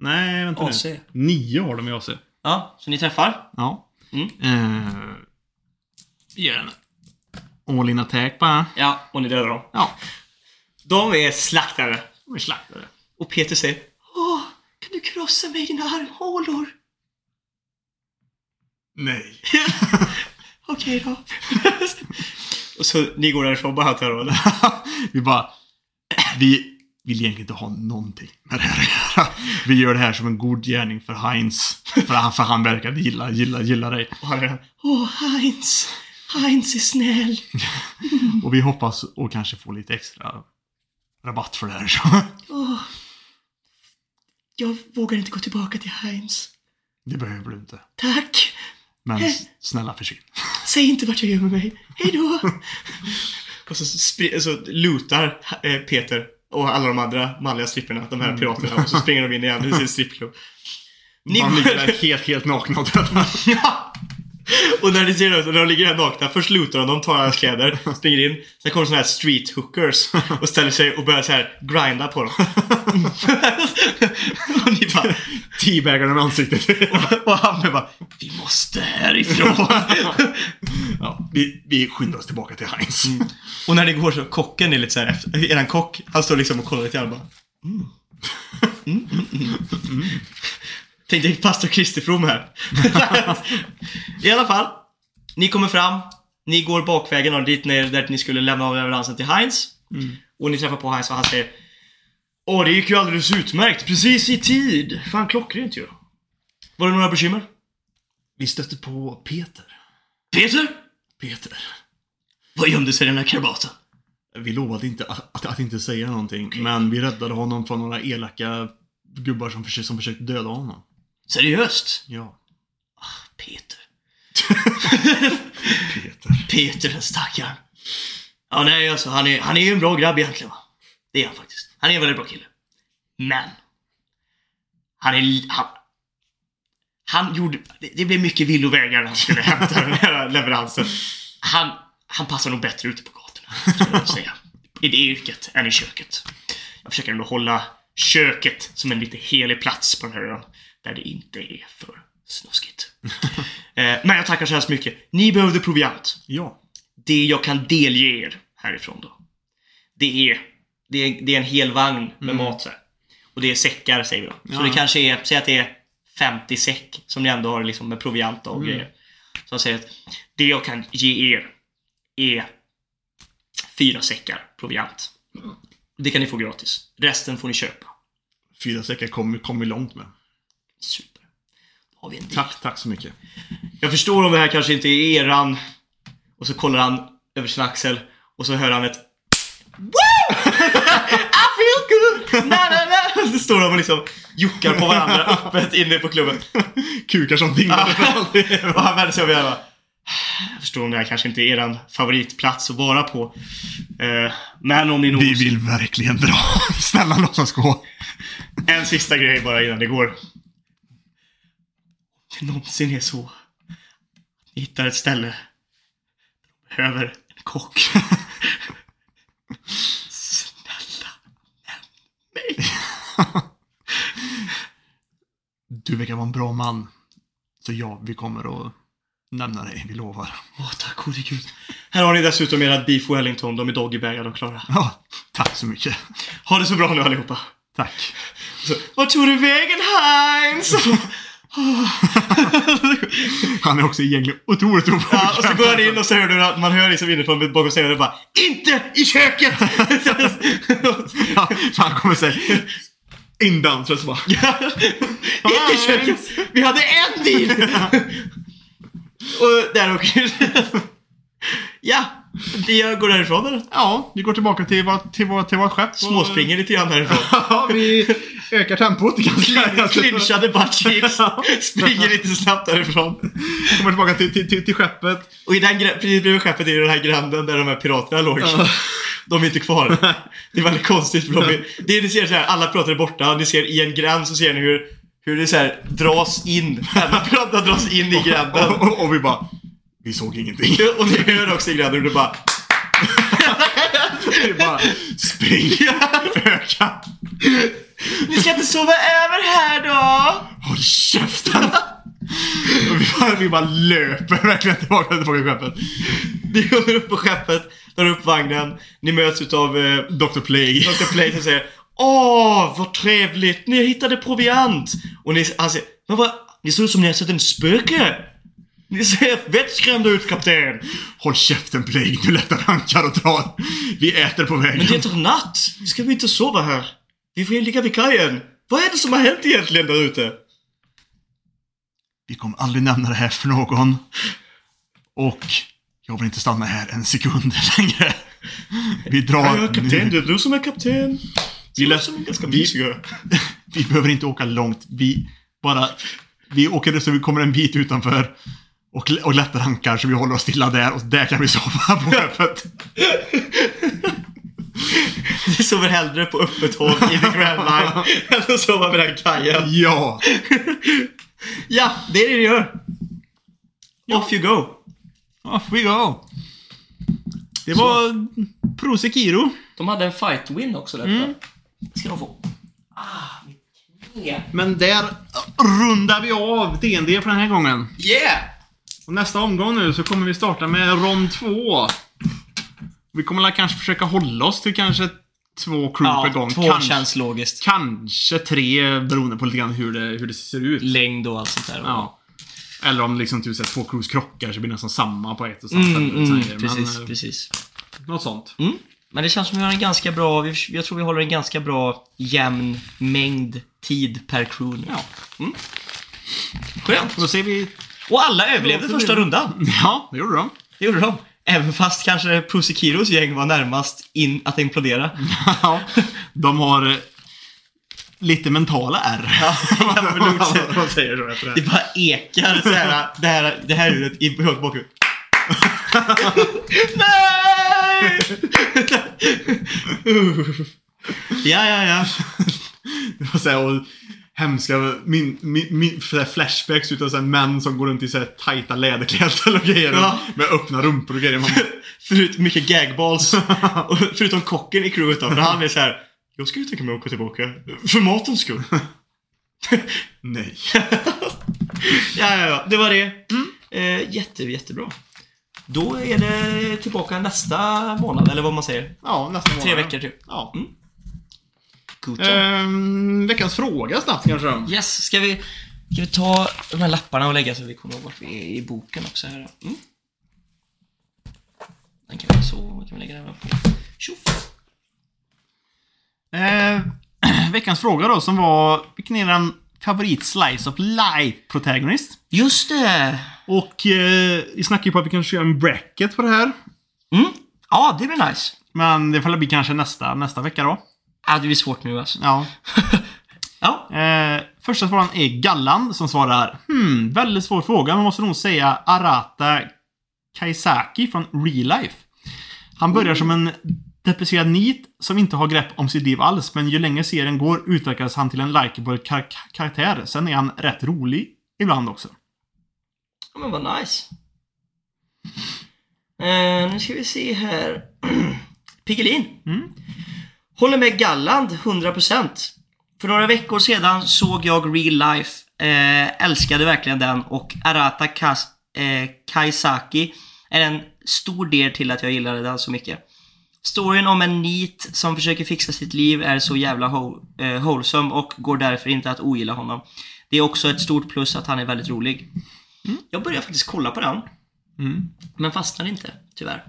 Speaker 2: Nej, vänta
Speaker 1: AC?
Speaker 2: nu. Nio har de i AC.
Speaker 1: Ja, så ni träffar?
Speaker 2: Ja.
Speaker 1: Mm.
Speaker 2: Eh, gör en all in attack bara.
Speaker 1: Ja, och ni dödar dem.
Speaker 2: Ja.
Speaker 1: De är slaktade.
Speaker 2: De är slaktade.
Speaker 1: Och Peter säger Åh, kan du krossa mig i dina armhålor?
Speaker 2: Nej.
Speaker 1: Okej då. och så ni går därifrån bara här eller?
Speaker 2: vi bara... Vi vill egentligen inte ha någonting med det här att göra. Vi gör det här som en god gärning för Heinz. För han, för han verkar gilla, gilla, gilla dig.
Speaker 1: Och han är Åh, Heinz. Heinz är snäll.
Speaker 2: Och vi hoppas och kanske få lite extra rabatt för det här.
Speaker 1: Åh. Jag vågar inte gå tillbaka till Heinz.
Speaker 2: Det behöver du inte.
Speaker 1: Tack.
Speaker 2: Men s- snälla försvinn.
Speaker 1: Säg inte vart jag gömmer mig. Hej då. och så, så lutar eh, Peter och alla de andra manliga stripperna, de här piraterna, och så springer de in igen i sin strippklubb. Ni går-
Speaker 2: ligger där helt, helt nakna och döda.
Speaker 1: Och när ni ser det, när de ligger där nakna, först lutar de, de tar hans kläder, springer in. Sen kommer såna här street hookers och ställer sig och börjar så här grinda på dem. och ni bara...
Speaker 2: Teabaggar dem i ansiktet.
Speaker 1: Och han bara Vi måste härifrån.
Speaker 2: ja, vi, vi skyndar oss tillbaka till Heinz.
Speaker 1: och när det går så, kocken är lite så här efter, eran kock, han står liksom och kollar lite grann bara mm. Mm, mm, mm, mm. Tänkte pastor Kristi From här. I alla fall. Ni kommer fram, ni går bakvägen och dit ner där ni skulle lämna av leveransen till Heinz. Och ni träffar på Heinz och han säger Åh, det gick ju alldeles utmärkt. Precis i tid. Fan, klockrent ju. Var det några bekymmer?
Speaker 2: Vi stötte på Peter.
Speaker 1: Peter?
Speaker 2: Peter.
Speaker 1: Vad gömde sig den här krabaten?
Speaker 2: Vi lovade inte att, att, att inte säga någonting, men vi räddade honom från några elaka gubbar som, försökte, som försökte döda honom.
Speaker 1: Seriöst?
Speaker 2: Ja.
Speaker 1: Peter.
Speaker 2: Peter.
Speaker 1: Peter den stackaren. Ja, nej alltså, han är, han är ju en bra grabb egentligen va? Det är han faktiskt. Han är en väldigt bra kille. Men. Han är... Han, han gjorde... Det, det blev mycket villovägar när han skulle hämta den här leveransen. Han, han passar nog bättre ute på gatorna, skulle jag säga. I det yrket än i köket. Jag försöker ändå hålla köket som en lite helig plats på den här ön. Där det inte är för snuskigt. Eh, Men jag tackar så hemskt mycket. Ni behövde proviant
Speaker 2: Ja.
Speaker 1: det jag kan delge er härifrån då. Det är, det är, det är en hel vagn med mat så här. Och det är säckar säger vi då. Så
Speaker 2: Ja.
Speaker 1: det kanske är, säg att det är 50 säck som ni ändå har liksom med proviant och grejer. Så jag säger att det jag kan ge er är fyra säckar proviant. Det kan ni få gratis. Resten får ni köpa.
Speaker 2: Fyra säckar kom, kom vi långt med.
Speaker 1: Super. Då har vi en deal.
Speaker 2: Tack, tack så mycket.
Speaker 1: Jag förstår om det här kanske inte är eran. Och så kollar han över sin axel och så hör han ett Woo! I feel good! Na, na, na. Så står de och liksom juckar på varandra öppet inne på klubben.
Speaker 2: Kukar som dinglar
Speaker 1: och han vänder sig om och bara Jag förstår om det här kanske inte är eran favoritplats att vara på. Eh, men om ni nog...
Speaker 2: Vi vill verkligen dra. Snälla låt oss gå.
Speaker 1: En sista grej bara innan det går. Det någonsin är så. Ni hittar ett ställe. där de Behöver en kock. Snälla, nämn mig.
Speaker 2: Du verkar vara en bra man. Så ja, vi kommer att nämna dig, vi lovar.
Speaker 1: Åh, tack gode gud. Här har ni dessutom era beef wellington. De är doggybagade och klara.
Speaker 2: Ja, tack så mycket.
Speaker 1: Ha det så bra nu allihopa.
Speaker 2: Tack.
Speaker 1: Så, Vart tog du vägen Heinz?
Speaker 2: Han är också egentligen otroligt obekväm.
Speaker 1: Ja, och så går han in och så hör du att man hör liksom inifrån bakom scenen bara INTE I köket!
Speaker 2: Ja, han kommer säga indansare så bara.
Speaker 1: Inte i köket! Vi hade en deal! och där åker Ja, vi går därifrån eller?
Speaker 2: Ja, vi går tillbaka till vårt till vår, till vår skepp.
Speaker 1: Småspringer lite grann därifrån.
Speaker 2: Ja, vi ökar tempot ganska.
Speaker 1: Clinchade buttcheeks. Springer lite snabbt därifrån.
Speaker 2: Kommer tillbaka till, till, till, till skeppet.
Speaker 1: Och i den, precis bredvid skeppet är den här gränden där de här piraterna låg. De är inte kvar. Det är väldigt konstigt för de är, Det är, ni ser så här, alla pirater är borta ni ser i en gränd så ser ni hur, hur det så här dras in. Alla piraterna dras in i gränden.
Speaker 2: Och, och, och vi bara, vi såg ingenting.
Speaker 1: Och ni hör också gränden hur det bara
Speaker 2: Vi bara, spring. Öka.
Speaker 1: Ni ska inte sova över här då!
Speaker 2: Håll käften. Och vi, bara, vi bara löper verkligen tillbaka, tillbaka till skeppet.
Speaker 1: Ni kommer upp på skeppet, drar upp vagnen, ni möts utav eh,
Speaker 2: Dr. Plague.
Speaker 1: Dr. Play som säger Åh, vad trevligt! Ni hittade proviant! Och ni, han säger, men vad, ni ser ut som ni har sett en spöke! Ni ser vettskrämda ut kapten!
Speaker 2: Håll käften Plague, nu lättar ankar och drar. Vi äter på vägen.
Speaker 1: Men det är natt! Ska vi inte sova här? Vi får ju ligga vid kajen! Vad är det som har hänt egentligen där ute?
Speaker 2: Vi kommer aldrig nämna det här för någon. Och jag vill inte stanna här en sekund längre. Vi drar
Speaker 1: Ja, kapten,
Speaker 2: nu.
Speaker 1: det är du som är kapten.
Speaker 2: Vi lät-
Speaker 1: som är ganska
Speaker 2: vi-. Vi behöver inte åka långt. Vi bara... Vi åker så vi kommer en bit utanför. Och, och lättar ankar så vi håller oss stilla där och där kan vi sova på skeppet.
Speaker 1: Vi sover hellre på öppet håll i the Grand Line än att sova vid den kajen.
Speaker 2: Ja!
Speaker 1: Ja, det är det ni gör. Off you go.
Speaker 2: Off we go. Det var Prosekiro.
Speaker 1: De hade en fight win också där. Mm. Ska de få. Ah.
Speaker 2: Men där rundar vi av DND för den här gången.
Speaker 1: Yeah!
Speaker 2: Och nästa omgång nu så kommer vi starta med rond två. Vi kommer väl kanske försöka hålla oss till kanske två crew per gång.
Speaker 1: två
Speaker 2: kanske,
Speaker 1: känns logiskt.
Speaker 2: kanske tre beroende på lite grann hur det, hur det ser ut.
Speaker 1: Längd och allt sånt där.
Speaker 2: Ja. Eller om liksom typ, så här, två crews krockar så blir det nästan samma på ett och samma
Speaker 1: Mm,
Speaker 2: ställe.
Speaker 1: mm, precis,
Speaker 2: Men, eh,
Speaker 1: precis.
Speaker 2: Något sånt.
Speaker 1: Mm. Men det känns som att vi har en ganska bra, jag tror vi håller en ganska bra jämn mängd tid per crew nu.
Speaker 2: Ja.
Speaker 1: Mm. Skönt.
Speaker 2: Då ser vi...
Speaker 1: Och alla överlevde första rundan.
Speaker 2: Ja, det gjorde de.
Speaker 1: Det gjorde de. Även fast kanske Pusikiros gäng var närmast in att implodera.
Speaker 2: Ja, de har eh, lite mentala ärr.
Speaker 1: Ja, man väl lugnt säga.
Speaker 2: Säger efter
Speaker 1: Det
Speaker 2: det?
Speaker 1: bara ekar så här, det här, det här ljudet i högt bakgrund. Nej! ja, ja, ja.
Speaker 2: Det var så här, och hemska min, min, min, flashbacks utav så här män som går runt i så här tajta läderkläder och grejer.
Speaker 1: Ja.
Speaker 2: Med öppna rumpor och grejer. Man
Speaker 1: Förut mycket gagballs. Och förutom kocken i crewet då, för han är så här. Jag skulle tänka mig att åka tillbaka. För matens skull.
Speaker 2: Nej.
Speaker 1: Ja, ja, ja. Det var det. Eh, jätte, jättebra. Då är det tillbaka nästa månad, eller vad man säger.
Speaker 2: Ja, nästan
Speaker 1: Tre veckor typ.
Speaker 2: Ja.
Speaker 1: Good
Speaker 2: Ehm, veckans fråga snabbt kanske då.
Speaker 1: Yes, ska vi, ska vi ta de här lapparna och lägga så vi kommer ihåg vart vi är i boken också här. Mm. Den kan vi så, kan vi lägga den här på. Tjoff!
Speaker 2: Eh, veckans fråga då som var vilken är den favorit slice of life protagonist?
Speaker 1: Just det!
Speaker 2: Och eh, vi snackar ju på att vi kanske göra en bracket på det här.
Speaker 1: Mm. Ja, det blir nice.
Speaker 2: Men det får bli kanske nästa, nästa vecka då.
Speaker 1: Ja, det blir svårt nu alltså.
Speaker 2: Ja.
Speaker 1: Ja.
Speaker 2: Eh, första frågan är Gallan som svarar Hmm, väldigt svår fråga. Man måste nog säga Arata Kaisaki från Real Life. Han börjar som en depresserad nit som inte har grepp om sitt liv alls, men ju längre serien går utvecklas han till en likeable kar karaktär. Sen är han rätt rolig ibland också.
Speaker 1: Ja, Men vad nice. Eh, nu ska vi se här. Piggelin.
Speaker 2: Mm.
Speaker 1: Håller med Galland 100%. För några veckor sedan såg jag Real Life. Eh, älskade verkligen den och Arata Kas eh, Kaisaki är en stor del till att jag gillade den så mycket. Storyn om en nit som försöker fixa sitt liv är så jävla eh, wholesome och går därför inte att ogilla honom. Det är också ett stort plus att han är väldigt rolig. Jag började faktiskt kolla på den,
Speaker 2: Mm.
Speaker 1: men fastnade inte, tyvärr.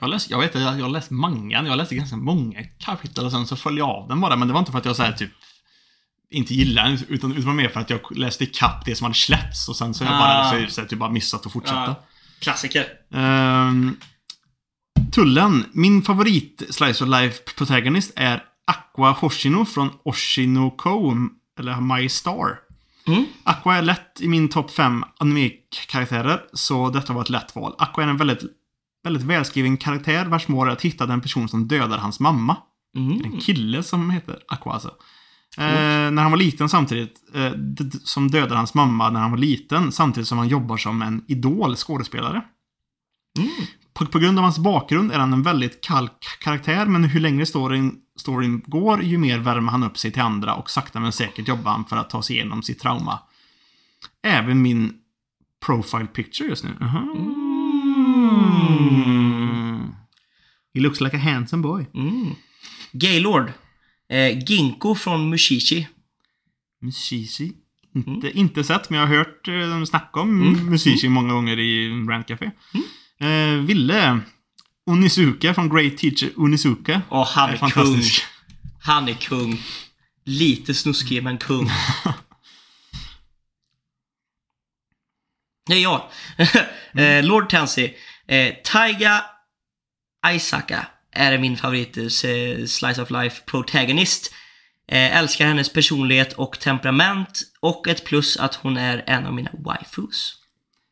Speaker 2: Jag, läst, jag vet att jag, jag har läst mangan, jag läste ganska många kapitel och sen så följde jag av den bara. Men det var inte för att jag så här, typ inte gillade den, utan det var mer för att jag läste ikapp det som hade släppts och sen så har jag bara,
Speaker 1: Ah.
Speaker 2: så, så, typ bara missat att fortsätta.
Speaker 1: Ja. Klassiker.
Speaker 2: Ehm, tullen. Min favorit Slice of Life protagonist är Aqua Hoshino från Oshinoko, eller My Star.
Speaker 1: Mm.
Speaker 2: Aqua är lätt i min topp 5 anime-karaktärer, så detta var ett lätt val. Aqua är en väldigt, väldigt välskriven karaktär vars mål är att hitta den person som dödar hans mamma.
Speaker 1: Mm.
Speaker 2: En kille som heter Aqua alltså. Eh, när han var liten samtidigt, eh, som dödade hans mamma när han var liten, samtidigt som han jobbar som en idol skådespelare.
Speaker 1: Mm.
Speaker 2: På, på grund av hans bakgrund är han en väldigt kall karaktär, men hur längre storyn, storyn går, ju mer värmer han upp sig till andra och sakta men säkert jobbar han för att ta sig igenom sitt trauma. Även min profile picture just nu. Aha. Mm. He looks like a handsome boy.
Speaker 1: Mm. Gaylord. Eh, Ginkgo från Mushishi.
Speaker 2: Mushishi. Inte, inte sett, men jag har hört eh, dem snacka om Mushishi många gånger i Rant Café. Eh, Ville. Onizuka från Great Teacher Onizuka.
Speaker 1: Och han är,
Speaker 2: är
Speaker 1: kung. Han är kung. Lite snuskig, men kung. Är jag. eh, Lord Tansy. Eh, Taiga Aisaka är min favorit eh, Slice of Life protagonist. Eh, älskar hennes personlighet och temperament och ett plus att hon är en av mina waifus.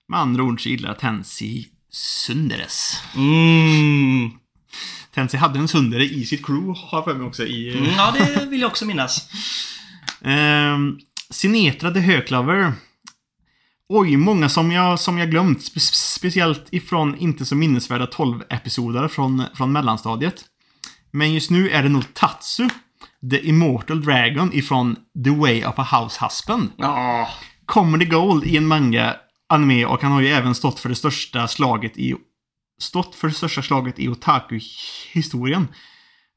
Speaker 2: Med andra ord så gillar jag Tensi Sunderes.
Speaker 1: Mm.
Speaker 2: Tensi hade en Sundere i sitt crew, har jag för mig också i...
Speaker 1: Mm, Ja, det vill jag också minnas.
Speaker 2: Ehm, Sinetra the Högklaver. Oj, många som jag, som jag glömt. Spe speciellt ifrån inte så minnesvärda 12 episoder från, från mellanstadiet. Men just nu är det nog Tatsu, The Immortal Dragon ifrån The Way of a House Husband.
Speaker 1: Ja.
Speaker 2: Comedy Gold i en manga, anime och han har ju även stått för det största slaget i stått för det största slaget i otaku-historien.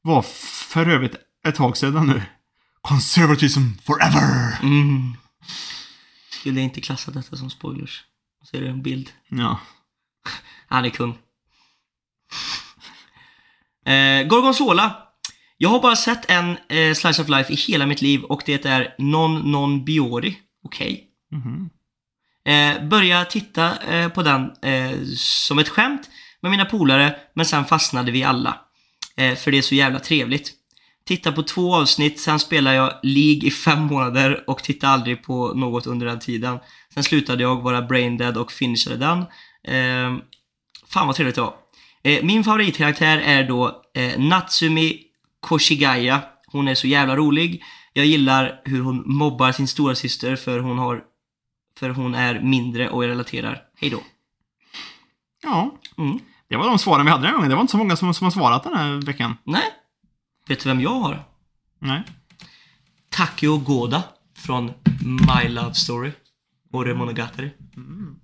Speaker 2: Var för övrigt ett tag sedan nu. Conservatism forever!
Speaker 1: Mm. Skulle inte klassa detta som spoilers. Så är det en bild.
Speaker 2: Ja.
Speaker 1: Han är kung. Eh, Gorgonzola. Jag har bara sett en eh, Slice of Life i hela mitt liv och det är Non Non Biori. Okej.
Speaker 2: Mhm.
Speaker 1: Eh, börja titta eh, på den eh, som ett skämt med mina polare, men sen fastnade vi alla. Eh, för det är så jävla trevligt. Titta på två avsnitt, sen spelade jag League i fem månader och tittade aldrig på något under den tiden. Sen slutade jag vara braindead och finishade den. Eh, fan vad trevligt det var. Eh, min favoritkaraktär är då eh, Natsumi Koshigaya. Hon är så jävla rolig. Jag gillar hur hon mobbar sin stora syster för hon har för hon är mindre och jag relaterar. Hej då.
Speaker 2: Ja.
Speaker 1: Mm.
Speaker 2: Det var de svaren vi hade den här gången. Det var inte så många som, som har svarat den här veckan.
Speaker 1: Nej. Vet du vem jag har?
Speaker 2: Nej.
Speaker 1: Takio Goda från My Love Story. Ore Monogatari.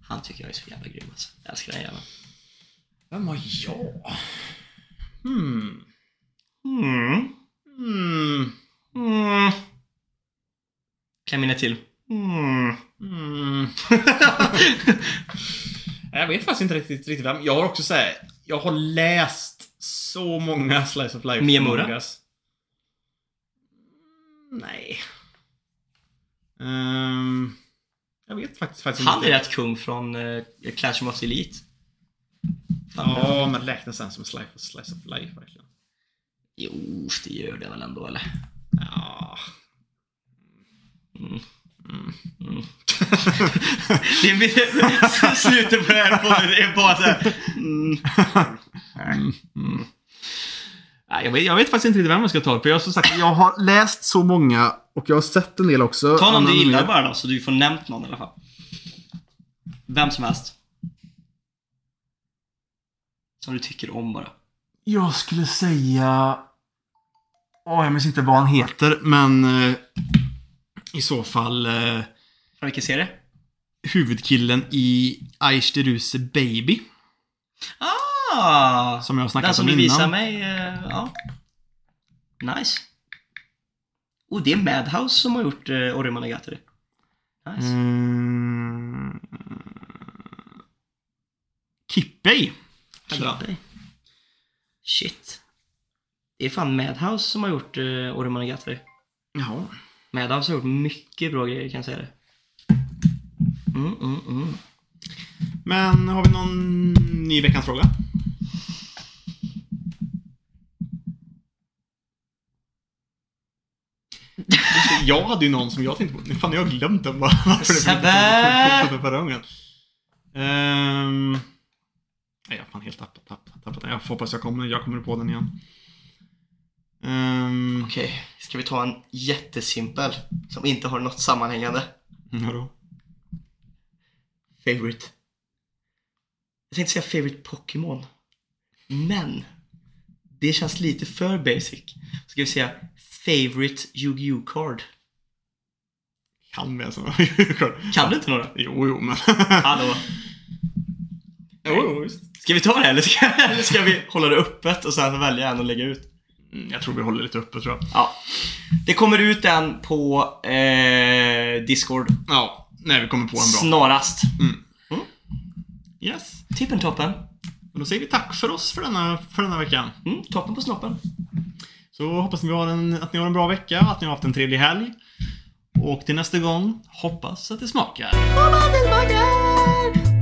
Speaker 1: Han tycker jag är så jävla grym alltså. Jag älskar den jäveln.
Speaker 2: Vem har jag? Hmm.
Speaker 1: Mm. Mm. In ett till. Mm.
Speaker 2: Mm. jag vet faktiskt inte riktigt, riktigt vem. Jag har också så här, jag har läst så många Slice of Life
Speaker 1: Miyamura?
Speaker 2: Mm, Nej. Ehm, jag vet faktiskt, faktiskt
Speaker 1: Han är
Speaker 2: inte.
Speaker 1: rätt kung från uh, Clash of Elite. Fan,
Speaker 2: Ja, men räknas den som Slice, slice of Life verkligen?
Speaker 1: Jo, det gör det väl ändå eller?
Speaker 2: Ja.
Speaker 1: Mm.
Speaker 2: Mm.
Speaker 1: Mm. det är slutet på det här podden är bara såhär... Mm.
Speaker 2: Mm. Nej, jag, vet, jag vet faktiskt inte riktigt vem jag ska ta. För jag, som sagt, jag har läst så många och jag har sett en del också.
Speaker 1: Ta någon du gillar
Speaker 2: mer.
Speaker 1: bara då, så du får nämnt någon i alla fall. Vem som helst. Som du tycker om bara.
Speaker 2: Jag skulle säga... Åh, jag minns inte vad han heter, men... Eh, I så fall eh,
Speaker 1: Från vilken serie?
Speaker 2: huvudkillen i Aisteruse Baby.
Speaker 1: Ah!
Speaker 2: Som jag har
Speaker 1: Den
Speaker 2: snackat
Speaker 1: som
Speaker 2: om
Speaker 1: du
Speaker 2: innan.
Speaker 1: visar mig, eh, ja. Nice. Och det är Madhouse som har gjort uh, Ori Monogatari. Nice.
Speaker 2: Mm. Kippei.
Speaker 1: Kippei. Shit. Det är fan Madhouse som har gjort uh, Ori Monogatari.
Speaker 2: Jaha.
Speaker 1: Madhouse har gjort mycket bra grejer kan jag säga det. Mm, mm, mm.
Speaker 2: Men har vi någon ny veckans fråga? Jag hade ju någon som jag tänkte på. Nu fan jag har glömt den bara. Varför förra gången. Ehm, nej, jag har fan helt tappat, tappat, tappat den. Jag hoppas jag kommer, jag kommer på den igen. Um,
Speaker 1: Okej, ska vi ta en jättesimpel som inte har något sammanhängande?
Speaker 2: vadå?
Speaker 1: Favorite. Jag tänkte säga favorite Pokémon. Men det känns lite för basic. Ska vi säga favorite Yu-Gi-Oh card.
Speaker 2: Kan vi alltså?
Speaker 1: Kan du inte några?
Speaker 2: Jo, jo, men...
Speaker 1: Hallå?
Speaker 2: jo, jo, visst.
Speaker 1: Ska vi ta det eller ska, eller ska vi hålla det öppet och sen välja en och lägga ut?
Speaker 2: Mm, Jag tror vi håller lite uppe, tror jag.
Speaker 1: Ja. Det kommer ut en på eh, Discord
Speaker 2: Ja, när vi kommer på en bra.
Speaker 1: snarast.
Speaker 2: Yes.
Speaker 1: Tippentoppen.
Speaker 2: Och då säger vi tack för oss för denna, för denna veckan.
Speaker 1: Mm, toppen på snoppen.
Speaker 2: Så hoppas ni har en, att ni har en bra vecka, att ni har haft en trevlig helg. Och till nästa gång, hoppas att det smakar.
Speaker 1: Hoppas det smakar!